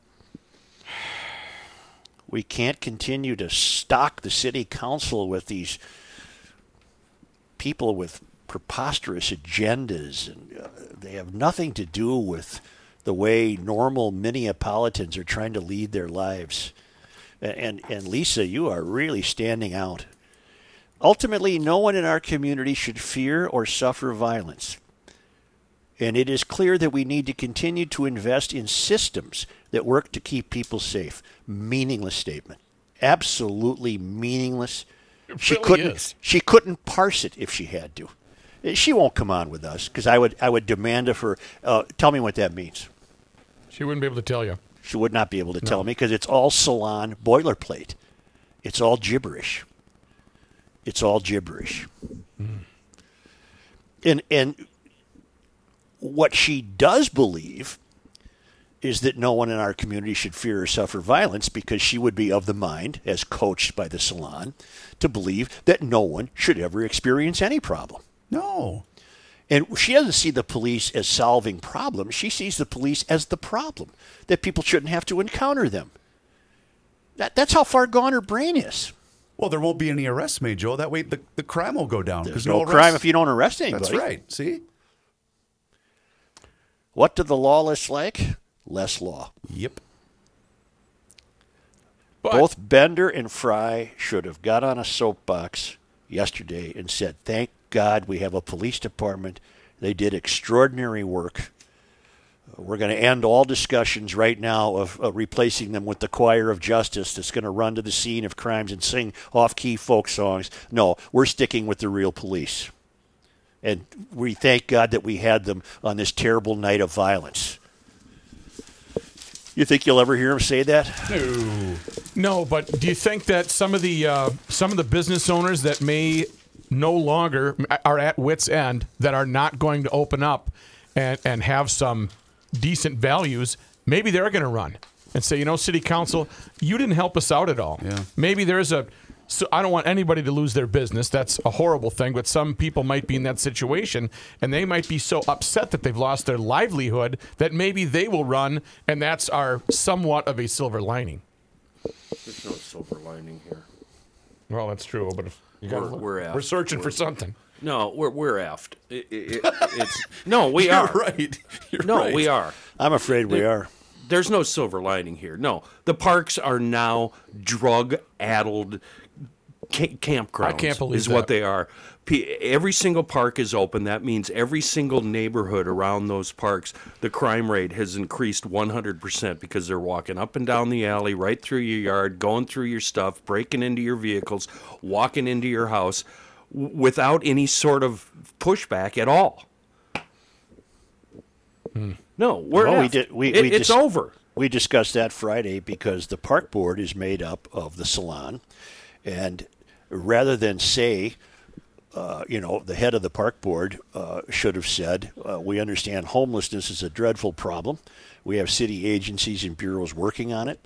We can't continue to stock the city council with these people with preposterous agendas, and uh, they have nothing to do with the way normal Minneapolitans are trying to lead their lives. A- And and Lisa, you are really standing out. Ultimately, no one in our community should fear or suffer violence. And it is clear that we need to continue to invest in systems that work to keep people safe. Meaningless statement. Absolutely meaningless. she couldn't is. she couldn't parse it if she had to. She won't come on with us because I would I would demand of her. Uh, tell me what that means. She wouldn't be able to tell you. She would not be able to tell me because it's all salon boilerplate. It's all gibberish. It's all gibberish. Hmm. And and what she does believe is that no one in our community should fear or suffer violence because she would be of the mind, as coached by the salon, to believe that no one should ever experience any problem. No. And she doesn't see the police as solving problems. She sees the police as the problem, that people shouldn't have to encounter them. That, that's how far gone her brain is. Well, there won't be any arrests made, Joe. That way the, the crime will go down. There's no, arrests- crime if you don't arrest anybody. That's right. See? What do the lawless like? Less law. Yep. But Both Bender and Frey should have got on a soapbox yesterday and said, Thank God we have a police department. They did extraordinary work. We're going to end all discussions right now of, replacing them with the choir of justice that's going to run to the scene of crimes and sing off key folk songs. No, we're sticking with the real police. And we thank God that we had them on this terrible night of violence. You think you'll ever hear him say that? No, but do you think that some of the uh, some of the business owners that may no longer are at wits end that are not going to open up and and have some decent values, maybe they're going to run and say, you know, city council, you didn't help us out at all. Yeah. Maybe there's a so I don't want anybody to lose their business. That's a horrible thing, but some people might be in that situation and they might be so upset that they've lost their livelihood that maybe they will run and that's our somewhat of a silver lining. There's no silver lining here. Well, that's true, but if you We're- gotta, we're out. we're searching for something. No, we're we're effed. It, it, *laughs* it- it's no, we You're are right. You're No, right. we are. I'm afraid we are. There's no silver lining here. No, the parks are now drug-addled ca- campgrounds. I can't believe is what they are. P- every single park is open. That means every single neighborhood around those parks, the crime rate has increased 100% because they're walking up and down the alley, right through your yard, going through your stuff, breaking into your vehicles, walking into your house w- without any sort of pushback at all. No, we're Well, we did- we- It- we it's dis- over. We discussed that Friday because the park board is made up of the salon, and rather than say, uh, you know, the head of the park board uh, should have said, uh, "We understand homelessness is a dreadful problem. We have city agencies and bureaus working on it.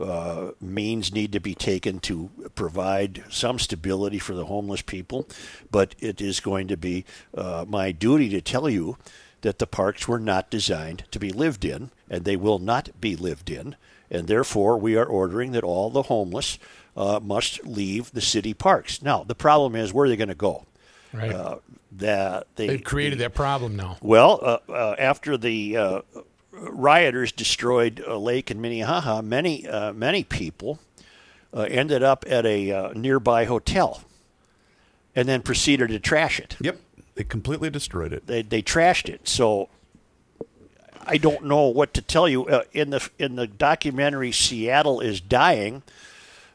Uh, means need to be taken to provide some stability for the homeless people, but it is going to be uh, my duty to tell you." that the parks were not designed to be lived in, and they will not be lived in, and therefore we are ordering that all the homeless uh, must leave the city parks. Now, the problem is where are they going to go? Right. Uh, that they, They've created that problem now. well, uh, uh, after the uh, rioters destroyed a lake in Minnehaha, many uh, many people uh, ended up at a uh, nearby hotel, and then proceeded to trash it Yep. They completely destroyed it. they they trashed it. So I don't know what to tell you. Uh, in the in the documentary, Seattle is dying,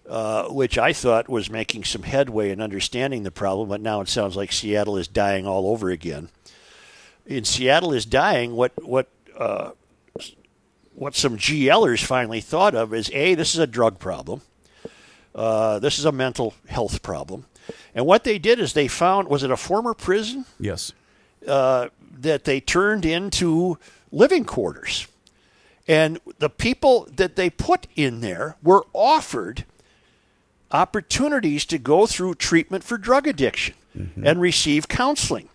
uh, which I thought was making some headway in understanding the problem, but now it sounds like Seattle is dying all over again. In Seattle is dying. What what uh, what some GLers finally thought of is a this is a drug problem. Uh, this is a mental health problem. And what they did is they found was it a former prison? Yes. that they turned into living quarters. And the people that they put in there were offered opportunities to go through treatment for drug addiction and receive counseling.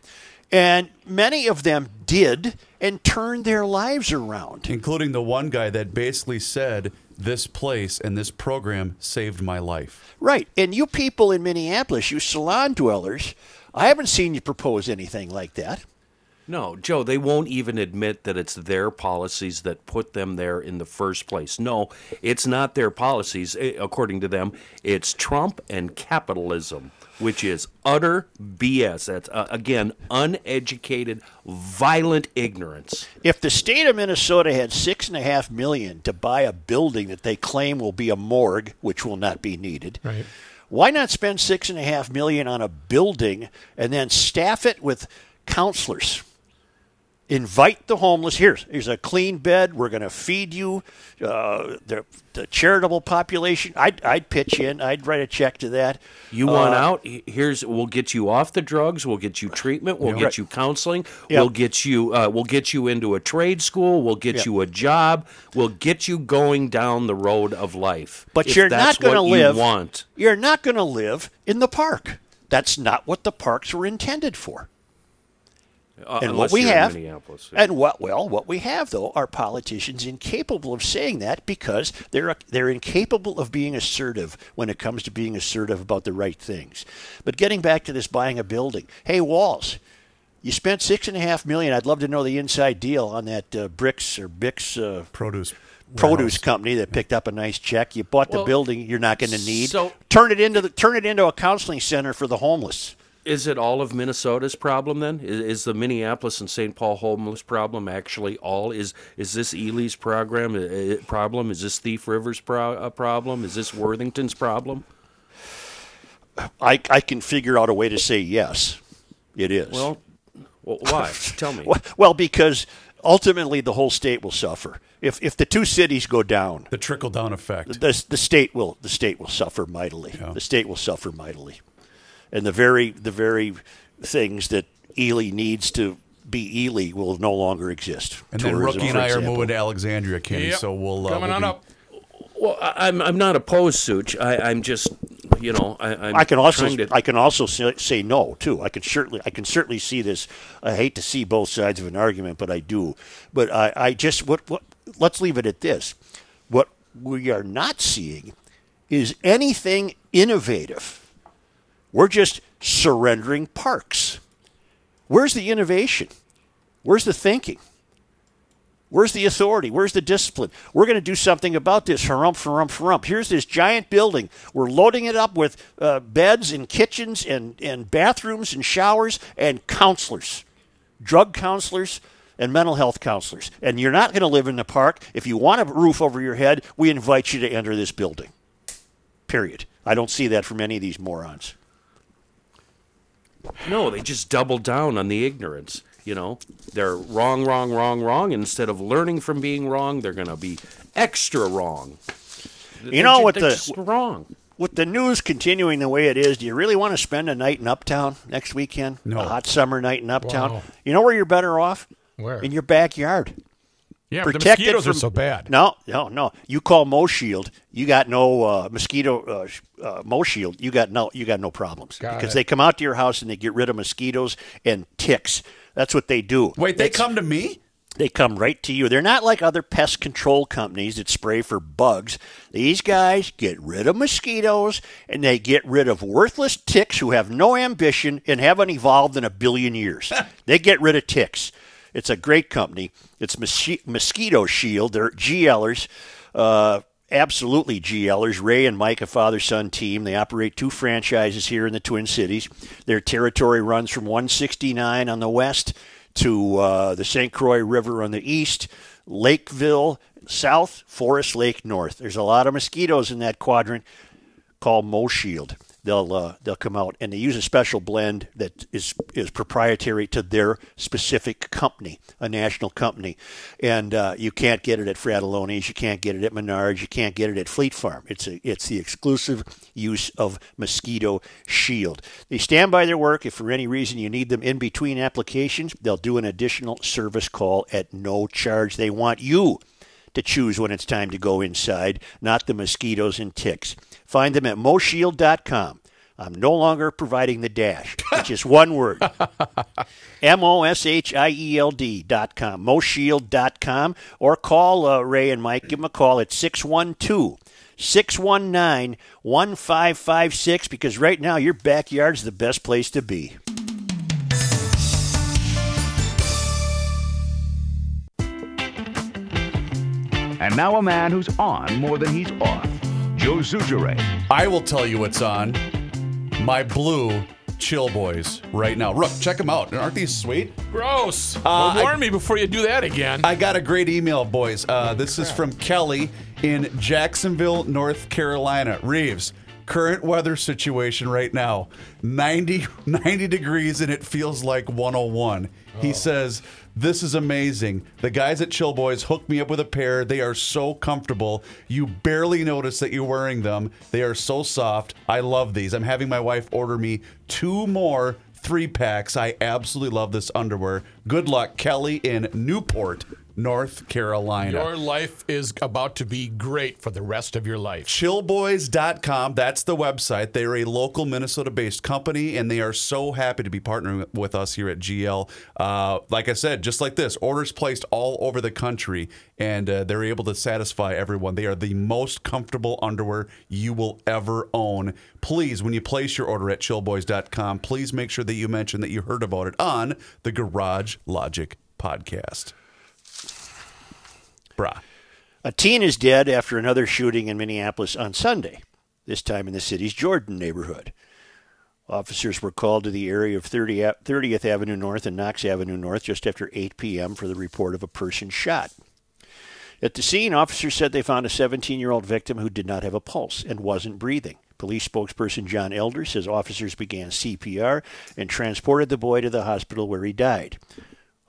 And many of them did and turned their lives around. Including the one guy that basically said, This place and this program saved my life. Right. And you people in Minneapolis, you salon dwellers, I haven't seen you propose anything like that. No, Joe, they won't even admit that it's their policies that put them there in the first place. No, it's not their policies, according to them. It's Trump and capitalism, which is utter BS. That's, uh, again, uneducated, violent ignorance. If the state of Minnesota had six and a half million to buy a building that they claim will be a morgue, which will not be needed, Right. why not spend six and a half million on a building and then staff it with counselors? Invite the homeless. Here's here's a clean bed. We're going to feed you. Uh, the, the charitable population. I'd I'd pitch in. I'd write a check to that. You want Uh, out? Here's we'll get you off the drugs. We'll get you treatment. We'll Right. get you counseling. Yeah. We'll get you. Uh, we'll get you into a trade school. We'll get Yeah. you a job. We'll get you going down the road of life. But you're that's not going to live. You want. You're not going to live in the park. That's not what the parks were intended for. Uh, and what we have, Minneapolis. and what well, what we have though are politicians incapable of saying that because they're they're incapable of being assertive when it comes to being assertive about the right things. But getting back to this buying a building, hey Walz, you spent six and a half million. I'd love to know the inside deal on that uh, bricks or Bix uh, Produce. produce warehouse. company that picked up a nice check. You bought the building you're not going to need. so- turn it into the turn it into a counseling center for the homeless. Is it all of Minnesota's problem then? Is, is the Minneapolis and St. Paul homeless problem actually all? Is is this Ely's program uh, problem? Is this Thief River's pro- uh, problem? Is this Worthington's problem? I I can figure out a way to say yes. It is. Well, well why? Tell me. *laughs* Well- Well, because ultimately the whole state will suffer. If if the two cities go down, The trickle down effect. the the state will the state will suffer mightily. Yeah. The state will suffer mightily, and the very the very things that Ely needs to be Ely will no longer exist. And then Rookie and for I are moving to Alexandria, Kenny. Yep. So we'll uh, Coming we'll on be- up. Well, I, I'm I'm not opposed, Such. I, I'm just, you know, I, I'm I can also to, I can also say, say no too. I can certainly I can certainly see this. I hate to see both sides of an argument, but I do. But I, I just what what let's leave it at this. What we are not seeing is anything innovative. We're just surrendering parks. Where's the innovation? Where's the thinking? Where's the authority? Where's the discipline? We're going to do something about this. Harump, harump, harump. Here's this giant building. We're loading it up with uh, beds and kitchens and, and bathrooms and showers and counselors, drug counselors and mental health counselors. And you're not going to live in the park. If you want a roof over your head, we invite you to enter this building. Period. I don't see that from any of these morons. No, they just double down on the ignorance. You know, they're wrong, wrong, wrong, wrong. Instead of learning from being wrong, they're going to be extra wrong. You know They're what ju- the just wrong. with the news continuing the way it is, do you really want to spend a night in Uptown next weekend? No. A hot summer night in Uptown. Wow. You know where you're better off? Where? In your backyard. Yeah, but the Protected mosquitoes are so bad. No, no, no. You call Mo Shield, you got no uh, mosquito uh, uh, Mo Shield. You got no, you got no problems Got because it. they come out to your house and they get rid of mosquitoes and ticks. That's what they do. Wait, they That's- come to me? they come right to you. They're not like other pest control companies that spray for bugs. These guys get rid of mosquitoes and they get rid of worthless ticks who have no ambition and haven't evolved in a billion years. *laughs* they get rid of ticks. It's a great company. It's Mosqui- Mosquito Shield. They're GLers. Uh, absolutely GLers. Ray and Mike, a father son team. They operate two franchises here in the Twin Cities. Their territory runs from 169 on the west to uh, the St. Croix River on the east, Lakeville south, Forest Lake north. There's a lot of mosquitoes in that quadrant called Mo Shield. They'll uh, they'll come out and they use a special blend that is is proprietary to their specific company, a national company, and uh, you can't get it at Frattallone's, you can't get it at Menards, you can't get it at Fleet Farm. It's a it's the exclusive use of Mosquito Shield. They stand by their work. If for any reason you need them in between applications, they'll do an additional service call at no charge. They want you to choose when it's time to go inside, not the mosquitoes and ticks. Find them at moshield.com. I'm no longer providing the dash. It's just *laughs* one word. M O S H I E L D dot com. Moshield.com. Or call uh, Ray and Mike. Give them a call at 612 619 1556 because right now your backyard's the best place to be. And now a man who's on more than he's off. Joe Soucheray. I will tell you what's on. My blue chill boys right now. Rook, check them out. Aren't these sweet? Gross. Uh, well, I- warn me before you do that again. I got a great email, boys. Uh, this is from Kelly in Jacksonville, North Carolina. Reeves, current weather situation right now 90, *laughs* 90 degrees and it feels like 101. He says, This is amazing. The guys at Chill Boys hooked me up with a pair. They are so comfortable. You barely notice that you're wearing them. They are so soft. I love these. I'm having my wife order me two more three packs. I absolutely love this underwear. Good luck, Kelly in Newport, North Carolina. Your life is about to be great for the rest of your life. Chillboys.com, that's the website. They're a local Minnesota based company and they are so happy to be partnering with us here at GL. Uh, like I said, just like this, orders placed all over the country and uh, they're able to satisfy everyone. They are the most comfortable underwear you will ever own. Please, when you place your order at chillboys.com, please make sure that you mention that you heard about it on the Garage Logic podcast. A teen is dead after another shooting in Minneapolis on Sunday, this time in the city's Jordan neighborhood. Officers were called to the area of 30, 30th Avenue North and Knox Avenue North just after 8 p.m. for the report of a person shot. At the scene, officers said they found a 17 year old victim who did not have a pulse and wasn't breathing. Police spokesperson John Elder says officers began CPR and transported the boy to the hospital where he died.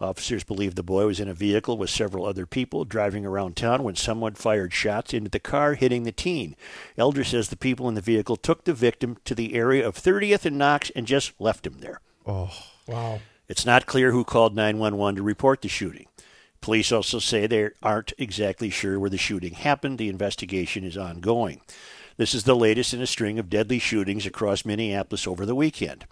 Officers believe the boy was in a vehicle with several other people driving around town when someone fired shots into the car, hitting the teen. Elder says the people in the vehicle took the victim to the area of 30th and Knox and just left him there. Oh, wow. It's not clear who called 911 to report the shooting. Police also say they aren't exactly sure where the shooting happened. The investigation is ongoing. This is the latest in a string of deadly shootings across Minneapolis over the weekend.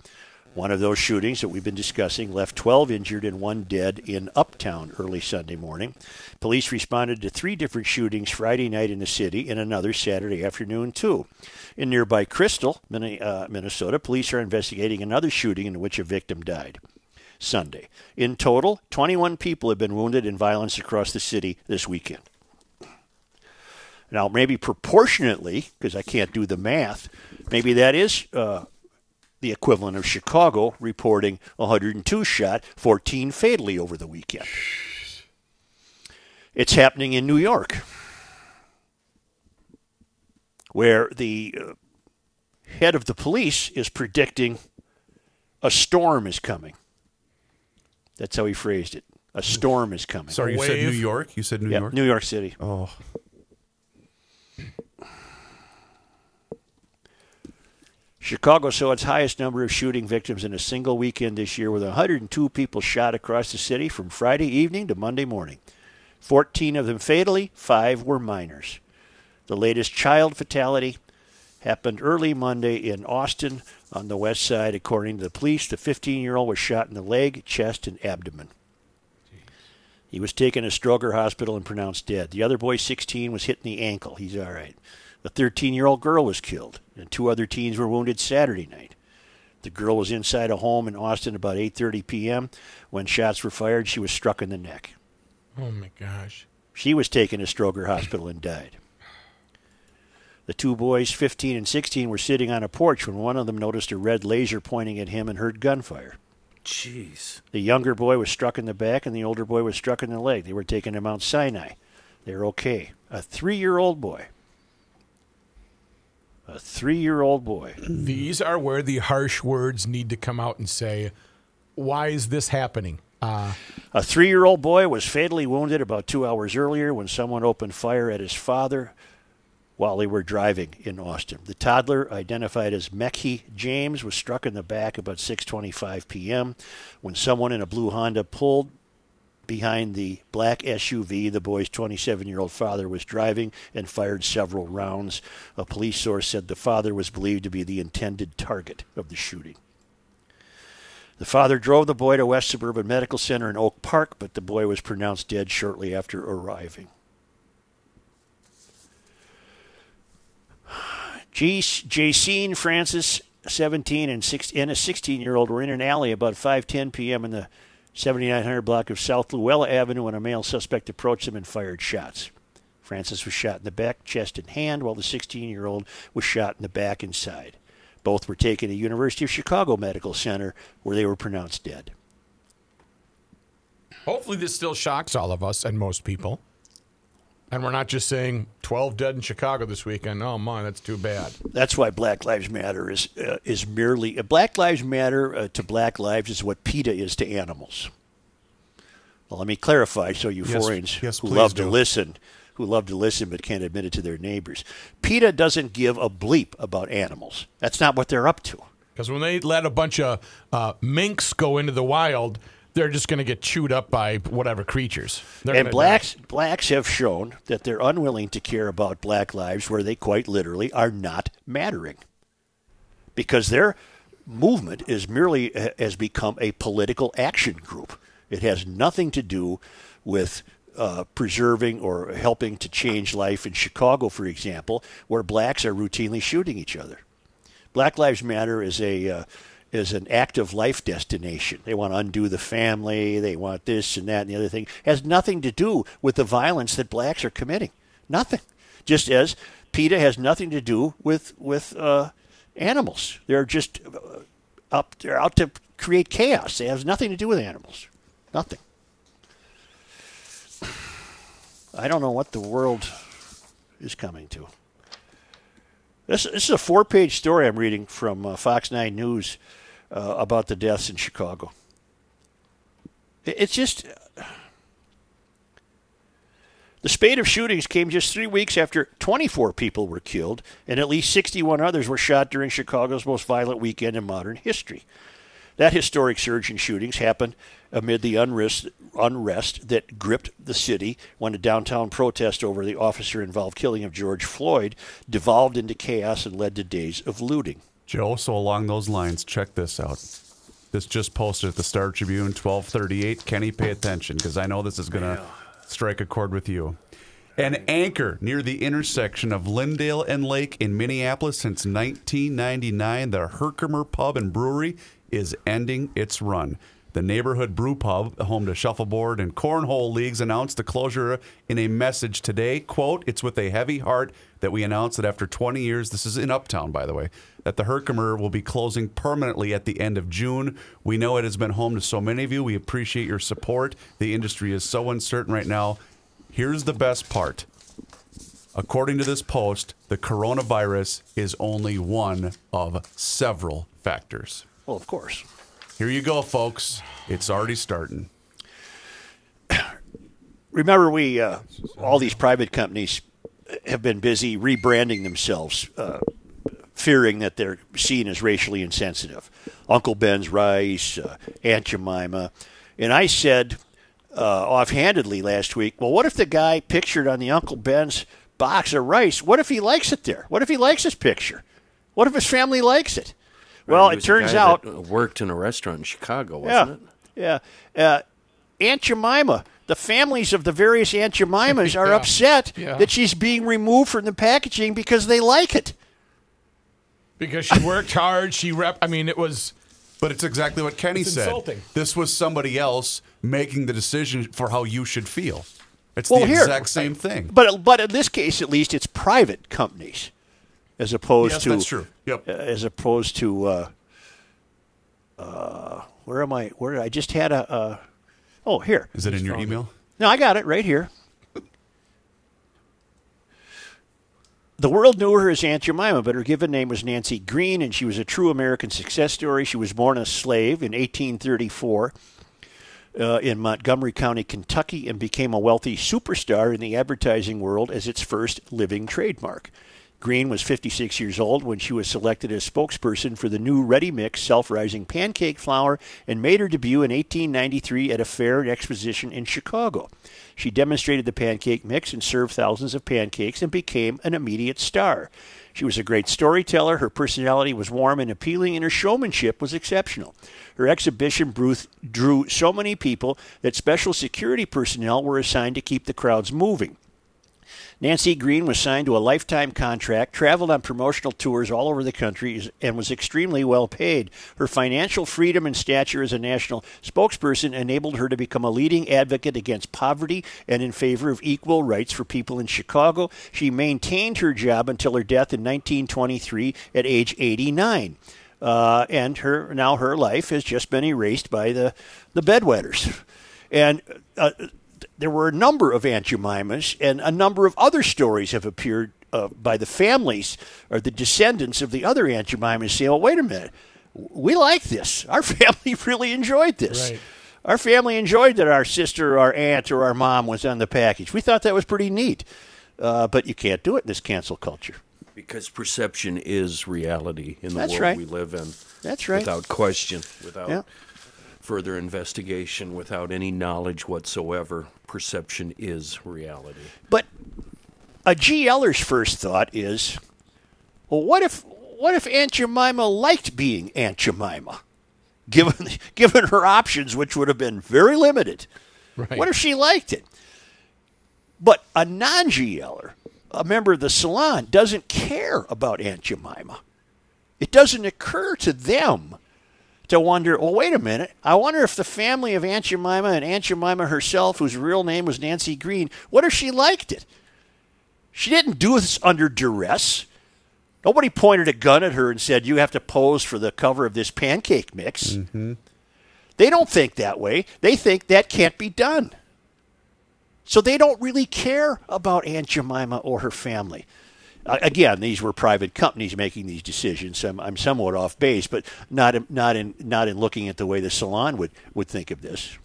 One of those shootings that we've been discussing left 12 injured and one dead in Uptown early Sunday morning. Police responded to three different shootings Friday night in the city and another Saturday afternoon, too. In nearby Crystal, uh, Minnesota, police are investigating another shooting in which a victim died. Sunday. In total, 21 people have been wounded in violence across the city this weekend. Now, maybe proportionately, because I can't do the math, maybe that is uh, the equivalent of Chicago reporting 102 shot, 14 fatally over the weekend. It's happening in New York, where the uh, head of the police is predicting a storm is coming. That's how he phrased it. A storm is coming. Sorry, you said New York. You said New Yep, York. New York City. oh, Chicago saw its highest number of shooting victims in a single weekend this year, with 102 people shot across the city from Friday evening to Monday morning. 14 of them fatally, five were minors. The latest child fatality happened early Monday in Austin on the west side. According to the police, the 15 year old was shot in the leg, chest, and abdomen. He was taken to Stroger Hospital and pronounced dead. The other boy, 16, was hit in the ankle. He's all right. A 13 year old girl was killed, and two other teens were wounded Saturday night. The girl was inside a home in Austin about 8:30 p.m. when shots were fired. She was struck in the neck. Oh my gosh. She was taken to Stroger Hospital and died. The two boys, 15 and 16, were sitting on a porch when one of them noticed a red laser pointing at him and heard gunfire. Jeez. The younger boy was struck in the back, and the older boy was struck in the leg. They were taken to Mount Sinai. They're okay. A three year old boy. A three year old boy. These are where the harsh words need to come out and say, why is this happening? Uh, A three year old boy was fatally wounded about two hours earlier when someone opened fire at his father while they were driving in Austin. The toddler, identified as Mekhi James, was struck in the back about 6:25 p.m. when someone in a blue Honda pulled behind the black SUV the boy's 27-year-old father was driving and fired several rounds. A police source said the father was believed to be the intended target of the shooting. The father drove the boy to West Suburban Medical Center in Oak Park, but the boy was pronounced dead shortly after arriving. G- Jacine Francis, 17, and, and a 16 year old were in an alley about 5:10 p.m. in the 7900 block of South Luella Avenue when a male suspect approached them and fired shots. Francis was shot in the back, chest, and hand, while the 16 year old was shot in the back and side. Both were taken to University of Chicago Medical Center, where they were pronounced dead. hopefully, this still shocks all of us and most people. And we're not just saying 12 dead in Chicago this weekend. Oh, my, that's too bad. That's why Black Lives Matter is uh, is merely uh, Black Lives Matter uh, to Black lives is what PETA is to animals. Well, let me clarify so euphorians yes, who please love to listen, who love to listen but can't admit it to their neighbors. PETA doesn't give a bleep about animals. That's not what they're up to. Because when they let a bunch of uh, minks go into the wild, they're just going to get chewed up by whatever creatures. They're and blacks blacks have shown that they're unwilling to care about black lives where they quite literally are not mattering because their movement is merely uh, has become a political action group it has nothing to do with uh, preserving or helping to change life in Chicago, for example, where blacks are routinely shooting each other. Black Lives Matter is a uh, is an active life destination. They want to undo the family. They want this and that and the other thing. has nothing to do with the violence that blacks are committing. Nothing. Just as PETA has nothing to do with with uh, animals. They're just uh, up. They're out to create chaos. It has nothing to do with animals. Nothing. I don't know what the world is coming to. This, this is a four page story I'm reading from uh, Fox 9 News uh, about the deaths in Chicago. It's just. The spate of shootings came just three weeks after 24 people were killed and at least 61 others were shot during Chicago's most violent weekend in modern history. That historic surge in shootings happened amid the unrest, unrest that gripped the city when a downtown protest over the officer involved killing of George Floyd devolved into chaos and led to days of looting. Joe, so along those lines, check this out. This just posted at the Star Tribune, 1238. Kenny, pay attention because I know this is going to strike a chord with you. An anchor near the intersection of Lyndale and Lake in Minneapolis since 1999, the Herkimer Pub and Brewery is ending its run. The neighborhood brew pub, home to shuffleboard and cornhole leagues, announced the closure in a message today. "Quote: It's with a heavy heart that we announce that after 20 years, this is in Uptown, by the way, that the Herkimer will be closing permanently at the end of June. We know it has been home to so many of you. We appreciate your support. The industry is so uncertain right now. Here's the best part." According to this post, the coronavirus is only one of several factors. Well, of course. Here you go, folks. It's already starting. Remember, we uh, all these private companies have been busy rebranding themselves, uh, fearing that they're seen as racially insensitive. Uncle Ben's Rice, uh, Aunt Jemima, and I said uh, offhandedly last week, "Well, what if the guy pictured on the Uncle Ben's box of rice? What if he likes it there? What if he likes his picture? What if his family likes it?" Well, it turns out worked in a restaurant in Chicago, yeah, wasn't it? yeah. Uh, Aunt Jemima, the families of the various Aunt Jemimas *laughs* are Yeah. upset Yeah. that she's being removed from the packaging because they like it. Because she worked hard. She rep. I mean, it was. But it's exactly what Kenny It's said. insulting. This was somebody else making the decision for how you should feel. It's Well, the here- exact same thing. But but in this case, at least, it's private companies, as opposed Yes, to that's true. Yep. as opposed to uh, uh, where am I? Where I just had a. Uh, oh, here. Is it in your email? No, I got it right here. The world knew her as Aunt Jemima, but her given name was Nancy Green, and she was a true American success story. She was born a slave in 1834 uh, in Montgomery County, Kentucky, and became a wealthy superstar in the advertising world as its first living trademark. Green was 56 years old when she was selected as spokesperson for the new Ready Mix self rising pancake flour and made her debut in 1893 at a fair and exposition in Chicago. She demonstrated the pancake mix and served thousands of pancakes and became an immediate star. She was a great storyteller, her personality was warm and appealing, and her showmanship was exceptional. Her exhibition drew so many people that special security personnel were assigned to keep the crowds moving. Nancy Green was signed to a lifetime contract, traveled on promotional tours all over the country, and was extremely well paid. Her financial freedom and stature as a national spokesperson enabled her to become a leading advocate against poverty and in favor of equal rights for people in Chicago. She maintained her job until her death in 1923 at age 89. Uh, and her now her life has just been erased by the the bedwetters, and uh, there were a number of Aunt Jemimas, and a number of other stories have appeared uh, by the families or the descendants of the other Aunt Jemimas saying, "Oh, wait a minute, we like this. Our *laughs* family really enjoyed this. Right. Our family enjoyed that our sister, or our aunt, or our mom was on the package. We thought that was pretty neat." Uh, but you can't do it in this cancel culture. Because perception is reality in the That's world right. we live in. That's right. Without question, without Yeah. Further investigation, without any knowledge whatsoever, perception is reality. But a GLer's first thought is, well, what if what if Aunt Jemima liked being Aunt Jemima, *laughs* given given her options, which would have been very limited? Right. What if she liked it? But a non-GLer, a member of the salon, doesn't care about Aunt Jemima. It doesn't occur to them to wonder, well, wait a minute. I wonder if the family of Aunt Jemima and Aunt Jemima herself, whose real name was Nancy Green, what if she liked it? She didn't do this under duress. Nobody pointed a gun at her and said, You have to pose for the cover of this pancake mix. Mm-hmm. They don't think that way. They think that can't be done. So they don't really care about Aunt Jemima or her family. Again, these were private companies making these decisions. I'm, I'm somewhat off base, but not in, not in not in looking at the way the salon would, would think of this.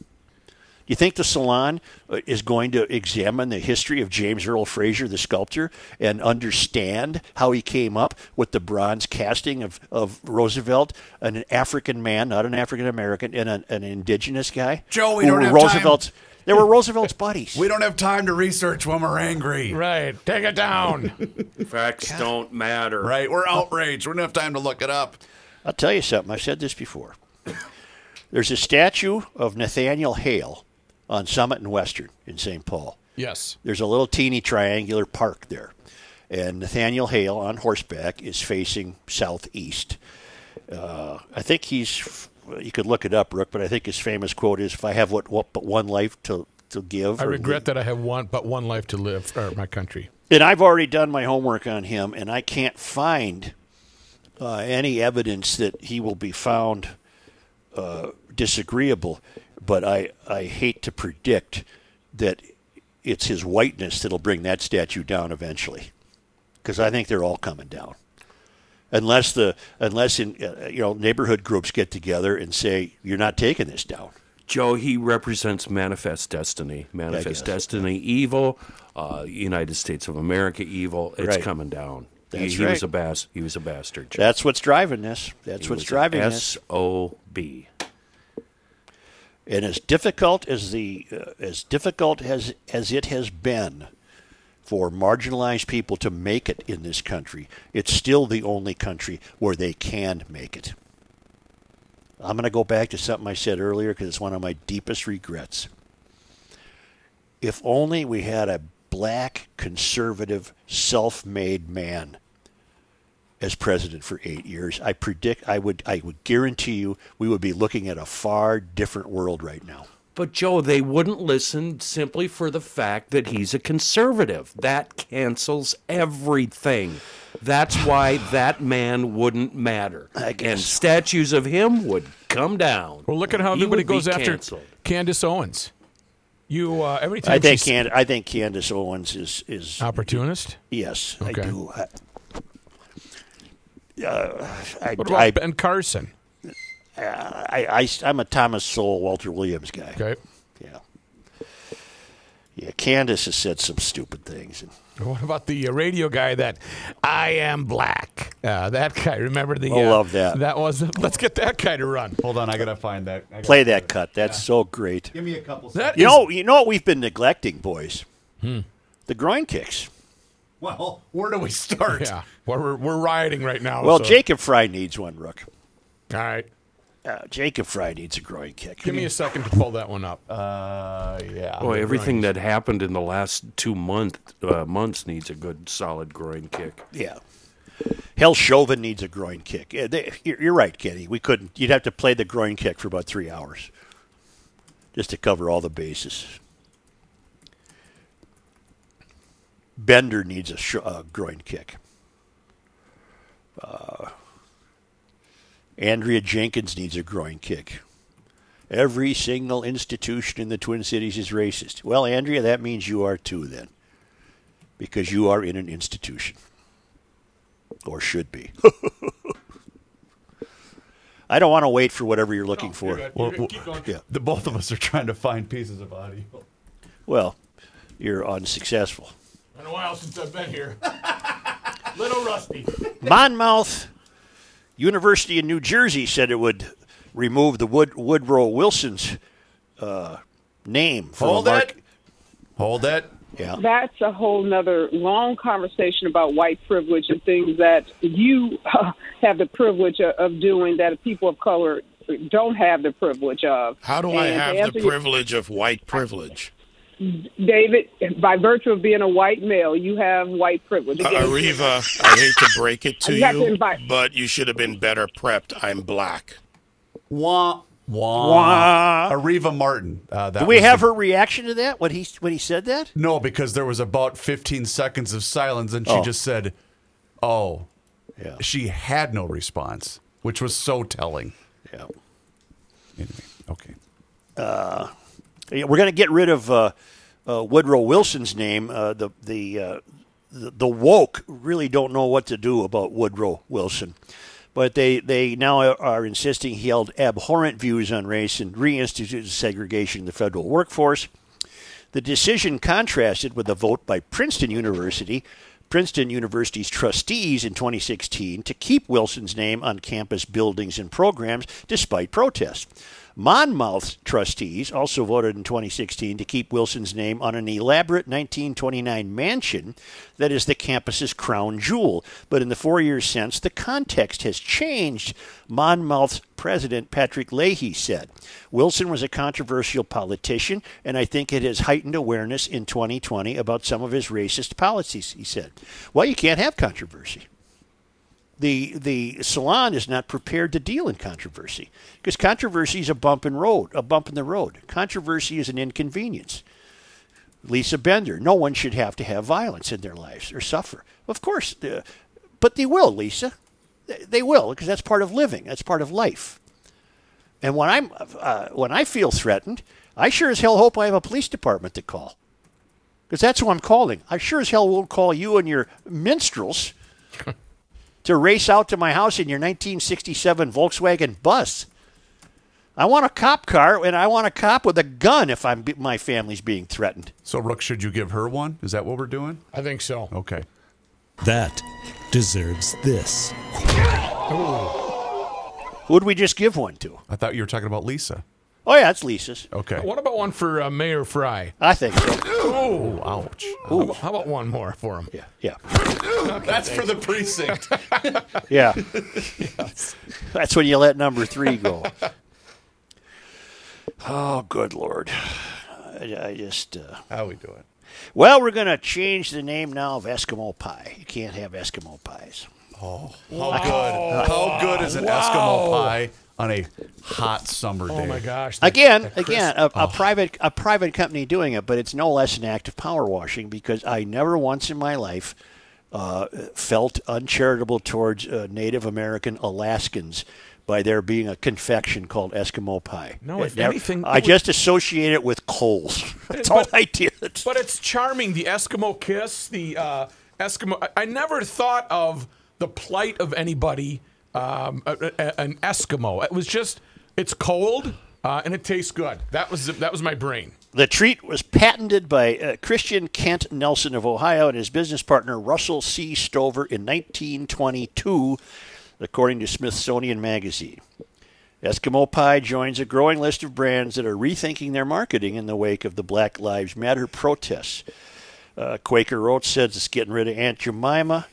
Do you think the salon uh, is going to examine the history of James Earl Fraser, the sculptor, and understand how he came up with the bronze casting of, of Roosevelt, an African man, not an African American, and an, an indigenous guy? Joe, we who don't have time. Roosevelt's, They were Roosevelt's buddies. We don't have time to research when we're angry. Right. Take it down. *laughs* Facts don't matter. Right? We're outraged. We don't have time to look it up. I'll tell you something. I've said this before. There's a statue of Nathaniel Hale on Summit and Western in St. Paul. yes. There's a little teeny triangular park there. And Nathaniel Hale on horseback is facing southeast. Uh, I think he's f- you could look it up, Rook, but I think his famous quote is, "If I have what, what but one life to to give." I regret that I have one but one life to live for my country. And I've already done my homework on him, and I can't find uh, any evidence that he will be found uh, disagreeable. But I, I hate to predict that it's his whiteness that'll bring that statue down eventually, because I think they're all coming down. Unless the unless in uh, you know neighborhood groups get together and say you're not taking this down. Joe, he represents manifest destiny. Manifest destiny, evil. Uh, United States of America, evil. It's Right. coming down. he, That's he was right. a bas- He was a bastard. Joe. That's what's driving this. That's He what's was driving this. S O B. and as difficult as the uh, as difficult as as it has been for marginalized people to make it in this country, it's still the only country where they can make it. I'm going to go back to something I said earlier because it's one of my deepest regrets. If only we had a black conservative self-made man as president for 8 years, I predict I would I would guarantee you we would be looking at a far different world right now. But Joe, they wouldn't listen simply for the fact that he's a conservative. That cancels everything. That's why that man wouldn't matter. I guess. And statues of him would come down. Well, look at how He everybody goes after canceled. Candace Owens. You uh, every time I think she's Can- I think Candace Owens is is opportunist. yes, Okay. I do. I, uh, I, What about I, Ben Carson? I, I, I'm a Thomas Sowell, Walter Williams guy. Okay. Yeah. Yeah, Candace has said some stupid things. And, *laughs* What about the uh, radio guy that I am black? Uh, that guy. Remember the? I uh, love that. That was. *laughs* Let's get that guy to run. Hold on, I gotta find that. Gotta play find that it. cut. That's so great. Give me a couple. That seconds. You is- know, you know what we've been neglecting, boys? The groin kicks. Well, where do we start? Yeah. Well, we're we're rioting right now. Well, so- Jacob Frey needs one, Rook. All right. Uh, Jacob Frey needs a groin kick. Give me a second to pull that one up. Uh, yeah. Boy, everything that happened in the last two month, uh, months needs a good, solid groin kick. Yeah. Hell, Chauvin needs a groin kick. Yeah, they, you're, you're right, Kenny. We couldn't. You'd have to play the groin kick for about three hours just to cover all the bases. Bender needs a sh- uh, groin kick. Uh, Andrea Jenkins needs a groin kick. Every single institution in the Twin Cities is racist. Well, Andrea, that means you are too, then, because you are in an institution or should be. *laughs* I don't want to wait for whatever you're looking for. Well, well, Yeah. The both of us are trying to find pieces of audio. Well, you're unsuccessful. Been a while since I've been here. *laughs* Little rusty. Monmouth University in New Jersey said it would remove the Wood, Woodrow Wilson's uh, name from Hold a mark- it. Hold it. Yeah. That's a whole nother long conversation about white privilege and things that you uh, have the privilege of, of doing that people of color don't have the privilege of. How do I And to have the your- privilege of white privilege? David, by virtue of being a white male, you have white privilege. Uh, Again, Areva, I hate to break it to You have to invite- but you should have been better prepped. I'm black. Wah wah. Wah. Areva Martin. Uh, that Do we have the- her reaction to that when he when he said that? No, because there was about 15 seconds of silence, and she Oh. just said, "Oh." Yeah. She had no response, which was so telling. Yeah. Anyway, okay. Yeah, We're going to get rid of uh, uh, Woodrow Wilson's name. Uh, the the, uh, the the woke really don't know what to do about Woodrow Wilson, but they they now are insisting he held abhorrent views on race and reinstituted segregation in the federal workforce. The decision contrasted with a vote by Princeton University, Princeton University's trustees in 2016 to keep Wilson's name on campus buildings and programs despite protests. Monmouth's trustees also voted in 2016 to keep Wilson's name on an elaborate 1929 mansion that is the campus's crown jewel. But in the four years since, the context has changed, Monmouth's president Patrick Leahy said. Wilson was a controversial politician, and I think it has heightened awareness in 2020 about some of his racist policies, he said. Well, you can't have controversy. The the salon is not prepared to deal in controversy because controversy is a bump in road, a bump in the road. Controversy is an inconvenience. Lisa Bender, no one should have to have violence in their lives or suffer. Of course, uh, but they will, Lisa. They- will because that's part of living. That's part of life. And when I'm uh, when I feel threatened, I sure as hell hope I have a police department to call because that's who I'm calling. I sure as hell won't call you and your minstrels to race out to my house in your 1967 Volkswagen bus. I want a cop car, and I want a cop with a gun if I'm my family's being threatened. So, Rook, should you give her one? Is that what we're doing? I think so. Okay. That deserves this. Who'd we just give one to? I thought you were talking about Lisa. Oh yeah, it's Lisa's. Okay. What about one for uh, Mayor Frey? I think so. Oh, Ouch. How about, how about one more for him? Yeah, yeah, That's for the precinct. *laughs* yeah. That's when you let number three go. Oh, good lord! I, I just. Uh, How we doing? well, we're going to change the name now of Eskimo pie. You can't have Eskimo pies. Oh, how good? How good is an Eskimo pie on a hot summer day? Oh my gosh! that- Again, that crisp- again, a, a private a private company doing it, but it's no less an act of power washing because I never once in my life uh, felt uncharitable towards uh, Native American Alaskans by there being a confection called Eskimo pie. No, if It never- anything, I it would- just associate it with coals. *laughs* That's all I did. But it's charming. The Eskimo kiss, the uh, Eskimo. I, I never thought of the plight of anybody. Um, a, a- an Eskimo. It was just. It's cold uh, and it tastes good. That was that was my brain. The treat was patented by uh, Christian Kent Nelson of Ohio and his business partner Russell C. Stover in 1922, according to Smithsonian Magazine. Eskimo Pie joins a growing list of brands that are rethinking their marketing in the wake of the Black Lives Matter protests. Uh, Quaker Oats says it's getting rid of Aunt Jemima,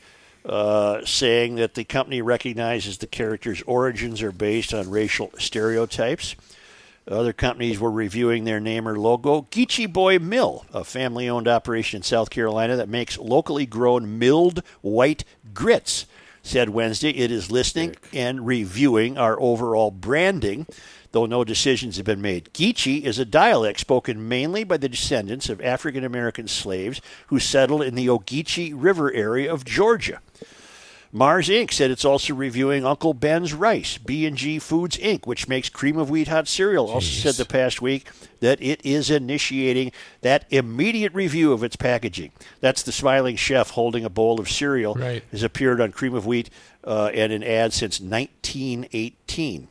uh, saying that the company recognizes the character's origins are based on racial stereotypes. Other companies were reviewing their name or logo. Geechee Boy Mill, a family owned operation in South Carolina that makes locally grown milled white grits, said Wednesday it is listening and reviewing our overall branding, though no decisions have been made. Geechee is a dialect spoken mainly by the descendants of African American slaves who settled in the Ogeechee River area of Georgia. Mars Inc. said it's also reviewing Uncle Ben's Rice. B&G Foods Inc., which makes cream of wheat hot cereal, also said the past week that it is initiating that immediate review of its packaging. That's the smiling chef holding a bowl of cereal. Right. Has appeared on cream of wheat uh, and in ads since 1918.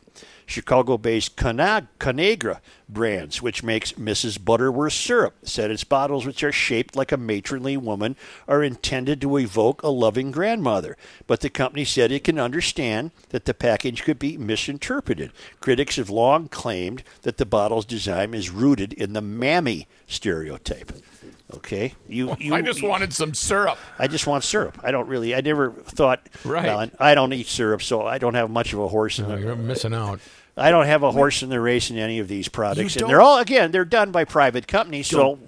Chicago-based Cana- Conagra Brands, which makes Mrs. Butterworth syrup, said its bottles, which are shaped like a matronly woman, are intended to evoke a loving grandmother. But the company said it can understand that the package could be misinterpreted. Critics have long claimed that the bottle's design is rooted in the mammy stereotype. Okay, you, you. I just wanted some syrup. I just want syrup. I don't really. I never thought. Right. Well, I don't eat syrup, so I don't have much of a horse in Oh, the. you're missing out. I don't have a horse in the race in any of these products, and they're all again they're done by private companies. So,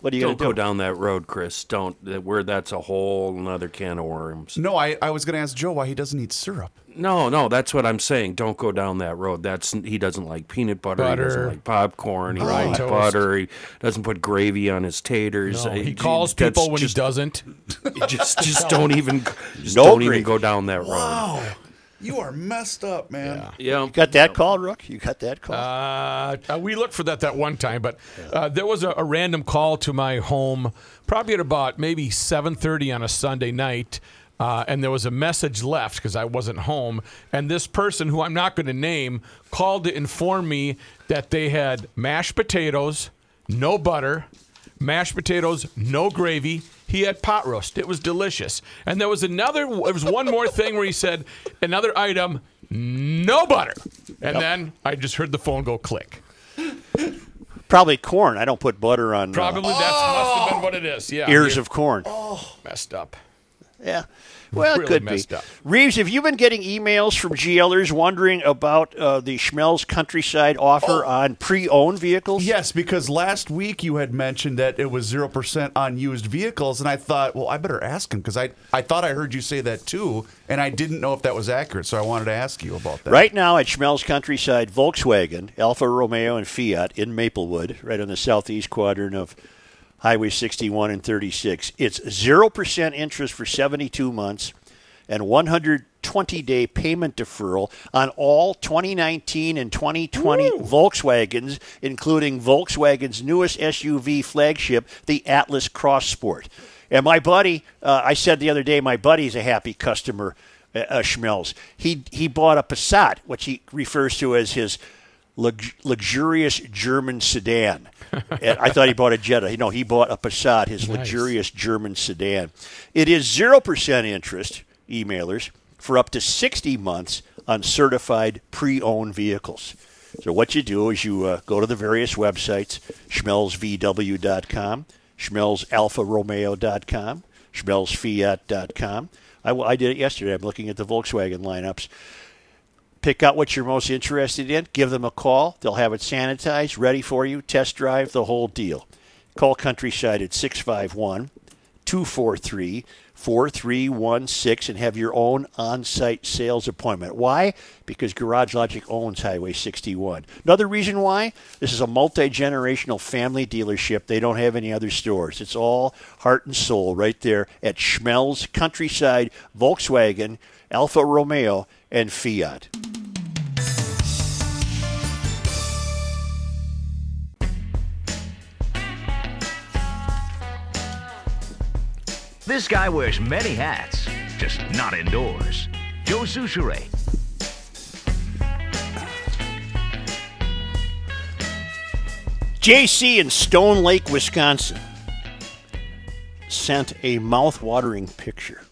what are you going to Don't to go down that road, Chris. Don't. Where that's a whole another can of worms. No, I, I was going to ask Joe why he doesn't eat syrup. No, no, that's what I'm saying. Don't go down that road. That's he doesn't like peanut butter. He doesn't like popcorn. He Right. doesn't Toast. butter. He doesn't put gravy on his taters. No, Uh, he calls that's people when just, he doesn't. *laughs* Just, just *laughs* don't even, just No don't gravy. even go down that road. You are messed up, man. Yeah. You got that call, Rook? You got that call? Uh, uh, we looked for that that one time, but uh, there was a, a random call to my home, probably at about maybe 7:30 on a Sunday night, uh, and there was a message left because I wasn't home. And this person, who I'm not going to name, called to inform me that they had mashed potatoes, no butter, mashed potatoes, no gravy. He had pot roast. It was delicious. And there was another. There was one more thing where he said another item, no butter. And then I just heard the phone go click. Probably corn. I don't put butter on uh, Probably that must have been what it is. Yeah, ears of corn. Oh, messed up. yeah. Well, it Really could messed be. up. Reeves, have you been getting emails from GLers wondering about uh, the Schmelz Countryside offer on pre-owned vehicles? Yes, because last week you had mentioned that it was zero percent on used vehicles, and I thought, well, I better ask him because I I thought I heard you say that too, and I didn't know if that was accurate, so I wanted to ask you about that. Right now at Schmelz Countryside, Volkswagen, Alfa Romeo, and Fiat in Maplewood, right on the southeast quadrant of Highway 61 and 36. It's 0% interest for 72 months and 120 day payment deferral on all 2019 and 2020 Volkswagens, including Volkswagen's newest SUV flagship, the Atlas Cross Sport. And my buddy, uh, I said the other day, my buddy's a happy customer, uh, uh, Schmelz. He, he bought a Passat, which he refers to as his lux- luxurious German sedan. I thought he bought a Jetta. No, he bought a Passat, his luxurious German sedan. It is 0% interest, emailers, for up to 60 months on certified pre owned vehicles. So, what you do is you uh, go to the various websites schmelzvw.com, schmelzalfaromeo.com, schmelzfiat.com. I, I did it yesterday. I'm looking at the Volkswagen lineups pick out what you're most interested in, give them a call. They'll have it sanitized, ready for you, test drive, the whole deal. Call Countryside at 651 243 4316 and have your own on site sales appointment. Why? Because Garage Logic owns Highway 61. Another reason why? This is a multi generational family dealership. They don't have any other stores. It's all heart and soul right there at Schmelz Countryside, Volkswagen, Alfa Romeo, and Fiat. This guy wears many hats, just not indoors. Joe Soucheray. JC in Stone Lake, Wisconsin sent a mouth-watering picture.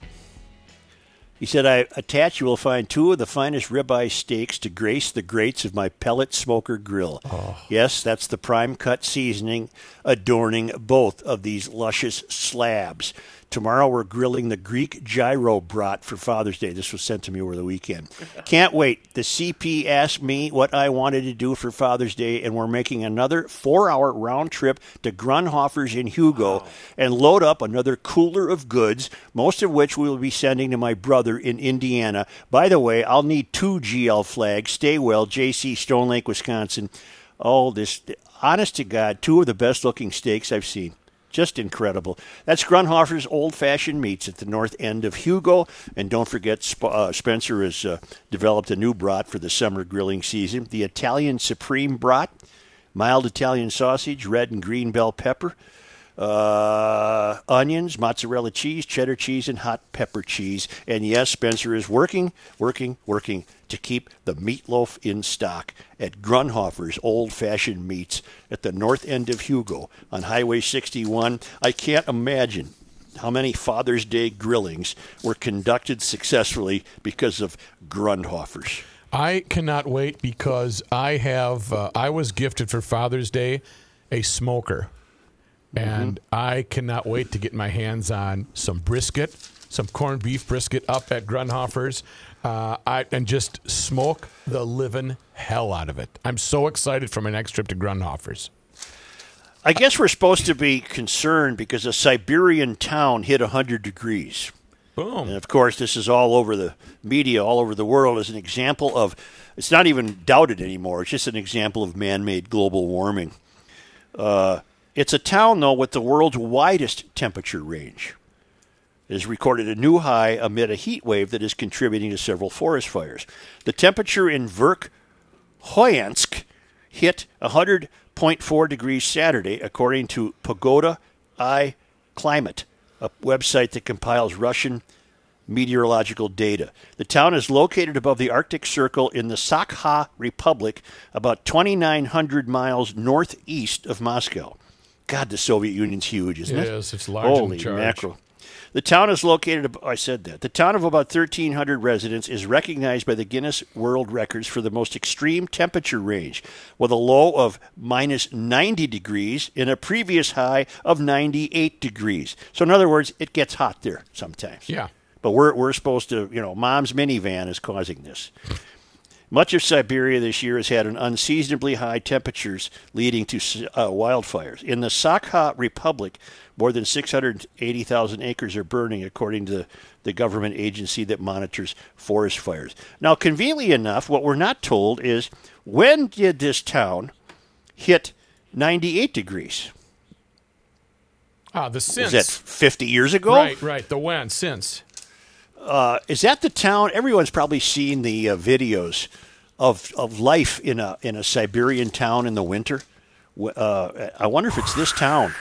He said, I attach you will find two of the finest ribeye steaks to grace the grates of my pellet smoker grill. Oh. Yes, that's the prime cut seasoning adorning both of these luscious slabs. Tomorrow we're grilling the Greek gyro brat for Father's Day. This was sent to me over the weekend. *laughs* Can't wait. The CP asked me what I wanted to do for Father's Day, and we're making another four hour round trip to Grundhofer's in Hugo and load up another cooler of goods, most of which we will be sending to my brother in Indiana. By the way, I'll need two GL flags. Stay well, JC Stone Lake, Wisconsin. Oh, this, honest to God, two of the best looking steaks I've seen. Just incredible. That's Grundhofer's Old Fashioned Meats at the north end of Hugo. And don't forget, Sp- uh, Spencer has uh, developed a new brat for the summer grilling season the Italian Supreme Brat. Mild Italian sausage, red and green bell pepper, uh, onions, mozzarella cheese, cheddar cheese, and hot pepper cheese. And yes, Spencer is working, working, working to keep the meatloaf in stock at Grundhofer's Old Fashioned Meats at the north end of Hugo on Highway 61. I can't imagine how many Father's Day grillings were conducted successfully because of Grundhofer's. I cannot wait because I have uh, I was gifted for Father's Day a smoker, and I cannot wait to get my hands on some brisket, some corned beef brisket up at Grundhofer's, uh, I, and just smoke the living hell out of it. I'm so excited for my next trip to Grundhofer's. I guess we're supposed to be concerned because a Siberian town hit 100 degrees. Boom. And of course, this is all over the media, all over the world, as an example of it's not even doubted anymore. It's just an example of man made global warming. Uh, it's a town, though, with the world's widest temperature range. It has recorded a new high amid a heat wave that is contributing to several forest fires. The temperature in Verkhoyansk hit 100.4 degrees Saturday, according to Pogoda i Klimat, a website that compiles Russian meteorological data. The town is located above the Arctic Circle in the Sakha Republic, about 2,900 miles northeast of Moscow. God, the Soviet Union's huge, isn't It it? is. It's large and Holy charged. mackerel. The town is located, I said that. The town of about 1,300 residents is recognized by the Guinness World Records for the most extreme temperature range, with a low of minus 90 degrees and a previous high of 98 degrees. So, in other words, it gets hot there sometimes. Yeah. But we're, we're supposed to, you know, mom's minivan is causing this. Much of Siberia this year has had an unseasonably high temperatures leading to uh, wildfires. In the Sakha Republic, more than 680,000 acres are burning, according to the government agency that monitors forest fires. Now, conveniently enough, what we're not told is when did this town hit 98 degrees? Ah, the since. Was that 50 years ago? Right, right. The when since. Uh, is that the town? Everyone's probably seen the uh, videos of of life in a in a Siberian town in the winter. Uh, I wonder if it's this town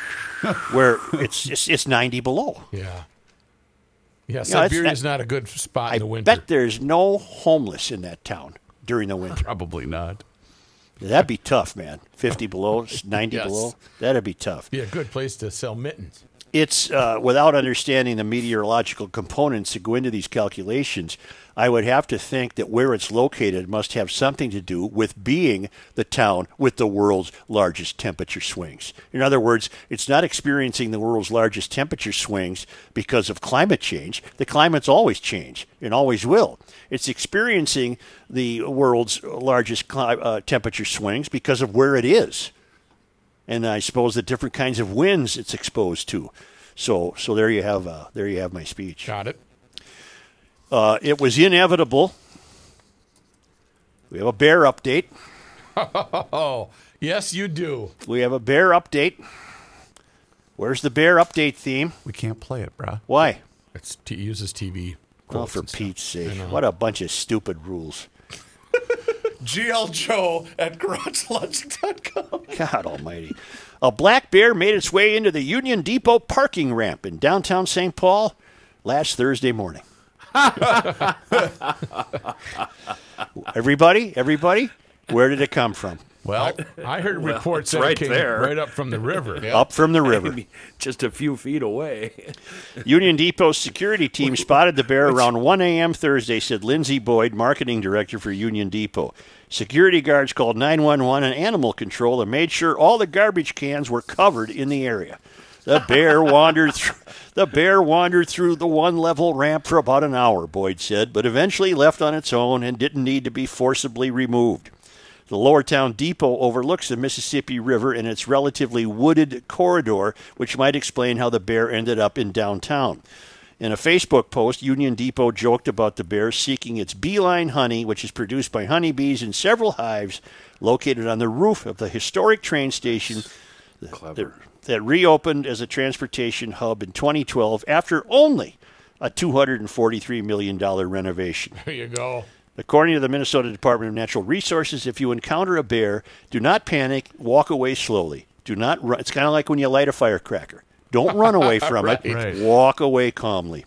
where *laughs* it's it's, it's 90 below. Yeah. Yeah, Siberia is not a good spot I in the winter. bet there's no homeless in that town during the winter. Probably not. That'd be tough, man. 50 below, 90 *laughs* Yes. below. That'd be tough. Be a good place to sell mittens. It's uh, without understanding the meteorological components that go into these calculations. I would have to think that where it's located must have something to do with being the town with the world's largest temperature swings. In other words, it's not experiencing the world's largest temperature swings because of climate change. The climate's always change and always will. It's experiencing the world's largest cli- uh, temperature swings because of where it is and I suppose the different kinds of winds it's exposed to. So, so there you have uh, there you have my speech. Got it. Uh, it was inevitable. We have a bear update. Oh, *laughs* yes, you do. We have a bear update. Where's the bear update theme? We can't play it, bruh. Why? It's t- uses TV. Oh, for. Pete's sake! What a bunch of stupid rules. *laughs* GL Joe at GarageLogic.com. God Almighty! A black bear made its way into the Union Depot parking ramp in downtown St. Paul last Thursday morning. *laughs* everybody, everybody, where did it come from? Well, I heard reports that right came there. right up from the river. *laughs* Up from the *laughs* river. Just a few feet away. *laughs* Union Depot's security team spotted the bear around 1 a.m. Thursday, said Lindsay Boyd, marketing director for Union Depot. Security guards called 911 and animal control and made sure all the garbage cans were covered in the area. The bear wandered through the bear wandered through the one level ramp for about an hour, Boyd said, but eventually left on its own and didn't need to be forcibly removed. The Lower Town Depot overlooks the Mississippi River in its relatively wooded corridor, which might explain how the bear ended up in downtown. In a Facebook post, Union Depot joked about the bear seeking its beeline honey, which is produced by honeybees in several hives located on the roof of the historic train station that, that reopened as a transportation hub in 2012 after only a $243 million renovation. There you go. According to the Minnesota Department of Natural Resources, if you encounter a bear, do not panic, walk away slowly. Do not run. It's kind of like when you light a firecracker. Don't run away from it. *laughs* Right. Walk away calmly.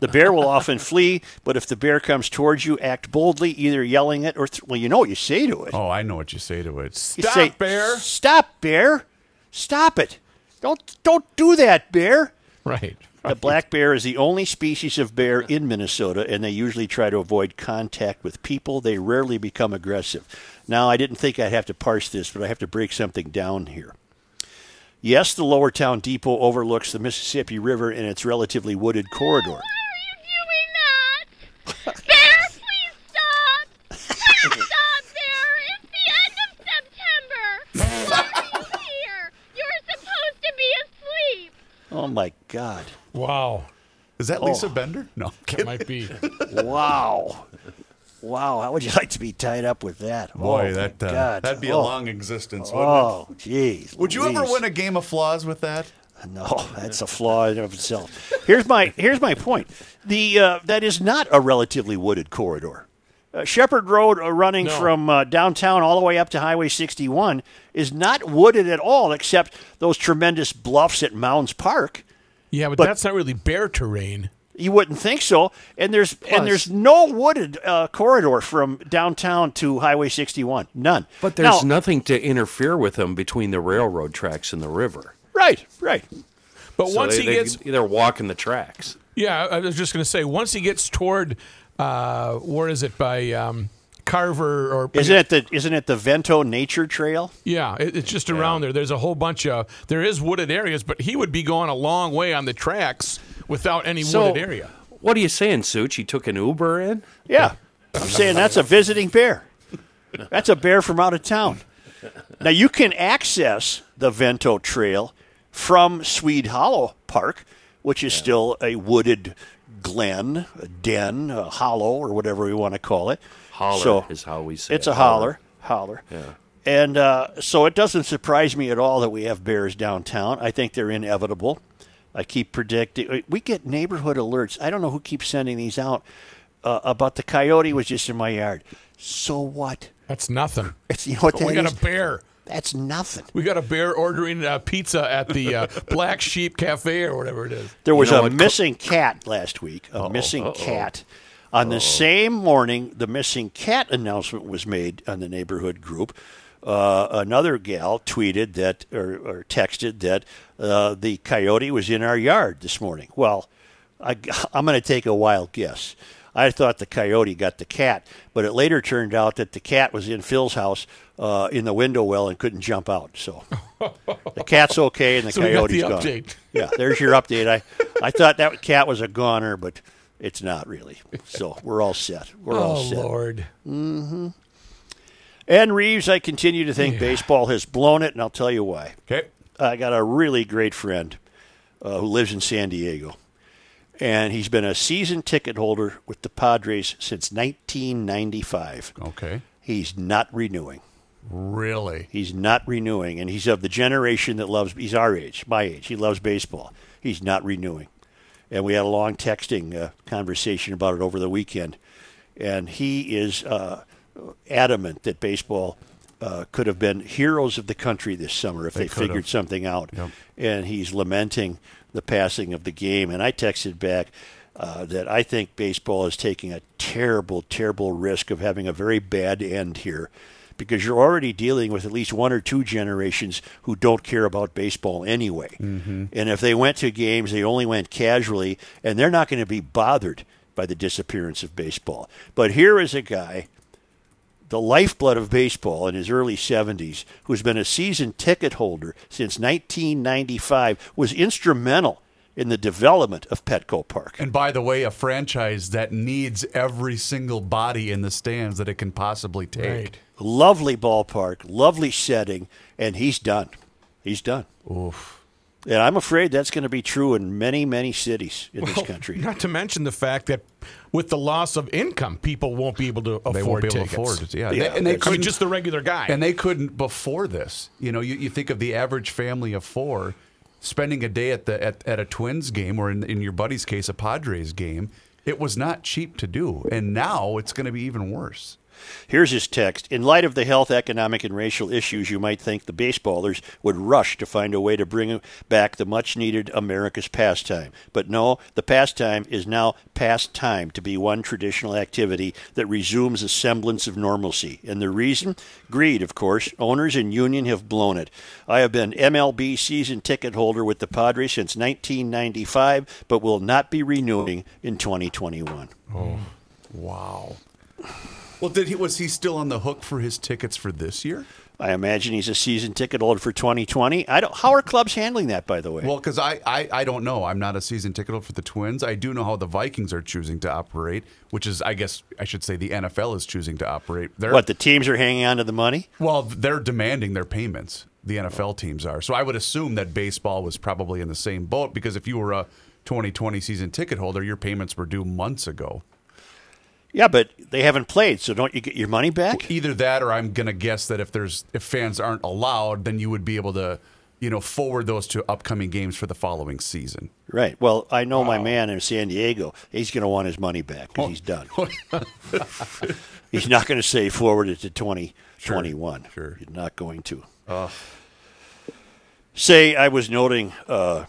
The bear will often *laughs* flee, but if the bear comes towards you, act boldly, either yelling it or, th- well, you know what you say to it. oh, I know what you say to it. You Stop, say, bear. Stop, bear! Stop it! Don't don't do that, bear! Right. The black bear is the only species of bear in Minnesota, and they usually try to avoid contact with people. They rarely become aggressive. Now, I didn't think I'd have to parse this, but I have to break something down here. Yes, the Lower Town Depot overlooks the Mississippi River in its relatively wooded corridor. Why are you doing that? *laughs* Bear, please stop! Please stop, Bear! It's the end of September! Why are you here? You're supposed to be asleep! Oh my God! Wow. Is that Lisa Bender? No. I'm That kidding. might be. *laughs* Wow! Wow! How would you like to be tied up with that? Boy, oh, that my uh, God. that'd be oh. a long existence, wouldn't Oh, jeez. it? Would you ever Louise. win a game of flaws with that? No, that's a flaw in and of itself. Here's my here's my point. The uh, that is not a relatively wooded corridor. Uh, Shepard Road, uh, running No. from uh, downtown all the way up to Highway 61, is not wooded at all, except those tremendous bluffs at Mounds Park. Yeah, but, But- that's not really bear terrain. You wouldn't think so. And there's and there's no wooded uh, corridor from downtown to Highway 61. None. But there's Now- nothing to interfere with them between the railroad tracks and the river. Right, right. But So once they, he they, gets, they're walking the tracks. yeah, I was just going to say, once he gets toward, uh, where is it by um, Carver or Isn't it the isn't it the Vento Nature Trail? Yeah, it, it's just around there. There's a whole bunch of there is wooded areas, but he would be going a long way on the tracks without any So, wooded area. what are you saying, Such? He took an Uber in? Yeah, I'm saying that's a visiting bear. That's a bear from out of town. Now you can access the Vento Trail from Swede Hollow Park, which is still a wooded glen, a den, a hollow, or whatever we want to call it. Holler So is how we say it. it's it. a holler, holler. Yeah. And uh, so it doesn't surprise me at all that we have bears downtown. I think they're inevitable. I keep predicting. We get neighborhood alerts. I don't know who keeps sending these out uh, about the coyote was just in my yard. So what? That's nothing. It's you know what we that got is? a bear. That's nothing. We got a bear ordering uh, pizza at the uh, *laughs* Black Sheep Cafe or whatever it is. There was know a what missing cat last week. A missing cat. On the same morning, the missing cat announcement was made on the neighborhood group. Uh, another gal tweeted that or, or texted that uh, the coyote was in our yard this morning. Well, I, *laughs* I'm going to take a wild guess. I thought the coyote got the cat, but it later turned out that the cat was in Phil's house uh, in the window well and couldn't jump out. So *laughs* the cat's okay and the So coyote's the gone. update. *laughs* Yeah, there's your update. I, I thought that cat was a goner, but it's not really. So we're all set. We're all set. Oh. Lord! And Reeves, I continue to think baseball has blown it, and I'll tell you why. Okay. I got a really great friend uh, who lives in San Diego, and he's been a season ticket holder with the Padres since 1995. Okay. He's not renewing. Really? He's not renewing, and he's of the generation that loves. He's our age, my age. He loves baseball. He's not renewing, and we had a long texting uh, conversation about it over the weekend. And he is uh, adamant that baseball uh, could have been heroes of the country this summer if they, have. figured something out. Yep. And he's lamenting the passing of the game. And I texted back. Uh, that I think baseball is taking a terrible, terrible risk of having a very bad end here because you're already dealing with at least one or two generations who don't care about baseball anyway. Mm-hmm. And if they went to games, they only went casually, and they're not going to be bothered by the disappearance of baseball. But here is a guy, the lifeblood of baseball in his early 70s, who's been a season ticket holder since 1995, was instrumental in the development of Petco Park. And by the way, a franchise that needs every single body in the stands that it can possibly take. Right. Lovely ballpark, lovely setting, and he's done. He's done. Oof. And I'm afraid that's going to be true in many, many cities in this country. *laughs* Not to mention the fact that with the loss of income, people won't be able to afford They won't be able tickets. to afford it. Yeah. Yeah, They- and they I mean, couldn't- just the regular guy. And they couldn't before this. You know, you, you think of the average family of four spending a day at the at, at a Twins game, or in, in your buddy's case, a Padres game. It was not cheap to do, and now it's going to be even worse. Here's his text. In light of the health, economic, and racial issues, you might think the baseballers would rush to find a way to bring back the much needed America's pastime. But no, the pastime is now past time to be one traditional activity that resumes a semblance of normalcy. And the reason? Greed, of course. Owners and union have blown it. I have been MLB season ticket holder with the Padres since 1995, but will not be renewing in 2021. Oh, Wow. Well, did he was he still on the hook for his tickets for this year? I imagine he's a season ticket holder for 2020. I don't. How are clubs handling that, by the way? Well, because I, I I don't know. I'm not a season ticket holder for the Twins. I do know how the Vikings are choosing to operate, which is I guess I should say the NFL is choosing to operate. They're, what the teams are hanging on to the money? Well, they're demanding their payments. The NFL teams are. So I would assume that baseball was probably in the same boat because if you were a 2020 season ticket holder, your payments were due months ago. Yeah, but they haven't played, so don't you get your money back? Either that, or I'm gonna guess that if there's if fans aren't allowed, then you would be able to, you know, forward those to upcoming games for the following season. Right. Well, I know my man in San Diego. He's going to want his money back because he's done. *laughs* *laughs* he's not going to say forward it to 2021. sure. He's not going to. Say, I was noting uh,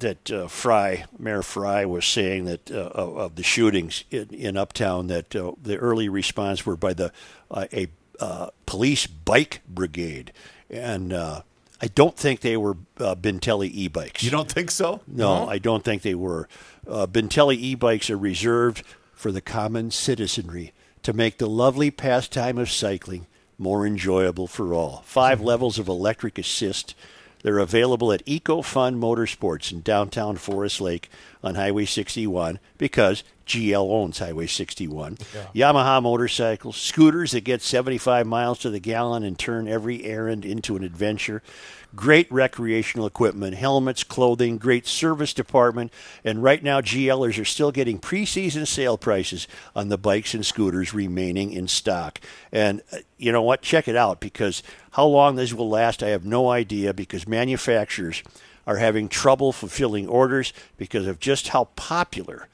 that uh, Frey, Mayor Frey, was saying that uh, of, the shootings in, in Uptown, that uh, the early response were by the uh, a uh, police bike brigade, and uh, I don't think they were uh, Bintelli e-bikes. You don't think so? No, I don't think they were. Uh, Bintelli e-bikes are reserved for the common citizenry to make the lovely pastime of cycling more enjoyable for all. Five levels of electric assist. They're available at EcoFun Motorsports in downtown Forest Lake on Highway 61 because GL owns Highway 61. Yamaha motorcycles, scooters that get 75 miles to the gallon and turn every errand into an adventure. Great recreational equipment, helmets, clothing, great service department, and right now GLers are still getting preseason sale prices on the bikes and scooters remaining in stock. And uh, you know what? Check it out because how long this will last, I have no idea because manufacturers are having trouble fulfilling orders because of just how popular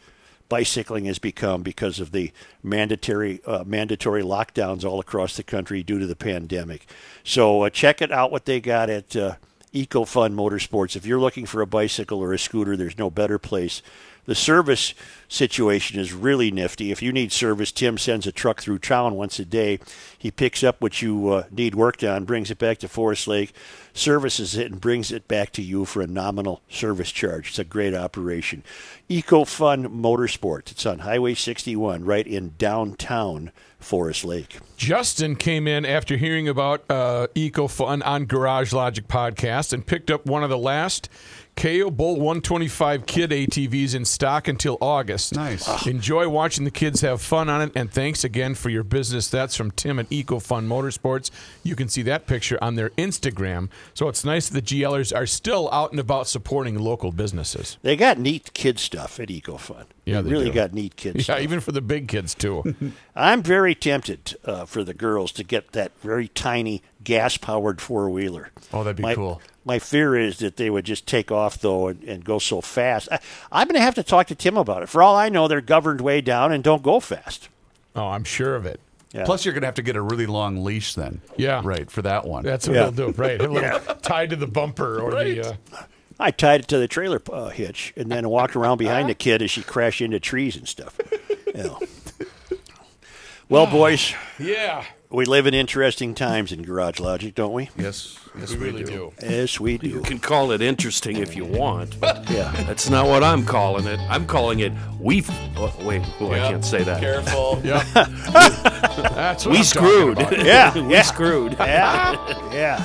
bicycling has become because of the mandatory uh, mandatory lockdowns all across the country due to the pandemic. So uh, check it out what they got at uh, EcoFun Motorsports. If you're looking for a bicycle or a scooter, there's no better place. The service situation is really nifty. If you need service, Tim sends a truck through town once a day. He picks up what you uh, need worked on, brings it back to Forest Lake, services it, and brings it back to you for a nominal service charge. It's a great operation. EcoFun Motorsports. It's on Highway 61, right in downtown Forest Lake. Justin came in after hearing about uh, EcoFun on Garage Logic podcast and picked up one of the last Kayo Bull 125 Kid ATVs in stock until August. Nice. Enjoy watching the kids have fun on it, and thanks again for your business. That's from Tim at EcoFun Motorsports. You can see that picture on their Instagram. So it's nice that the GLers are still out and about supporting local businesses. They got neat kid stuff at EcoFun. Yeah, they really do. got neat kid *laughs* Yeah, stuff. even for the big kids too. *laughs* I'm very tempted uh, for the girls to get that very tiny gas powered four wheeler. Oh, that'd be my, cool. My fear is that they would just take off though and, and go so fast. I, I'm going to have to talk to Tim about it. For all I know, they're governed way down and don't go fast. oh, I'm sure of it. Yeah. Plus, you're going to have to get a really long leash then. Yeah. Right, for that one. That's what Yeah. they'll do, right? A little *laughs* tied to the bumper or the. Uh, I tied it to the trailer uh, hitch and then walked around behind the kid as she crashed into trees and stuff. Yeah. Well, *sighs* boys, yeah, we live in interesting times in Garage Logic, don't we? yes, yes, we really do. Yes, we do. You can call it interesting if you want, but Yeah. that's not what I'm calling it. I'm calling it we. Oh, wait, oh, I Yeah. can't say that. Careful. *laughs* Yep. That's what We I'm talking screwed. about. *laughs* Yeah, we yeah. screwed. *laughs* Yeah, yeah.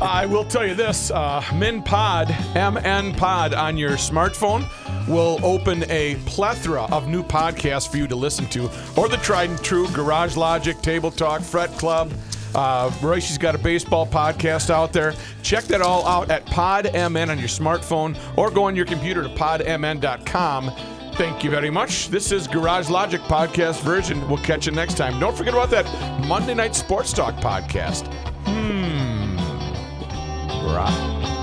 I will tell you this: uh, Min Pod, MN Pod on your smartphone will open a plethora of new podcasts for you to listen to, or the tried and true Garage Logic, Table Talk, Fret Club. Uh, Royce's got a baseball podcast out there. Check that all out at PodMN on your smartphone, or go on your computer to podmn.com. Thank you very much. This is Garage Logic podcast version. We'll catch you next time. Don't forget about that. Monday Night Sports Talk podcast. Hmm. Right.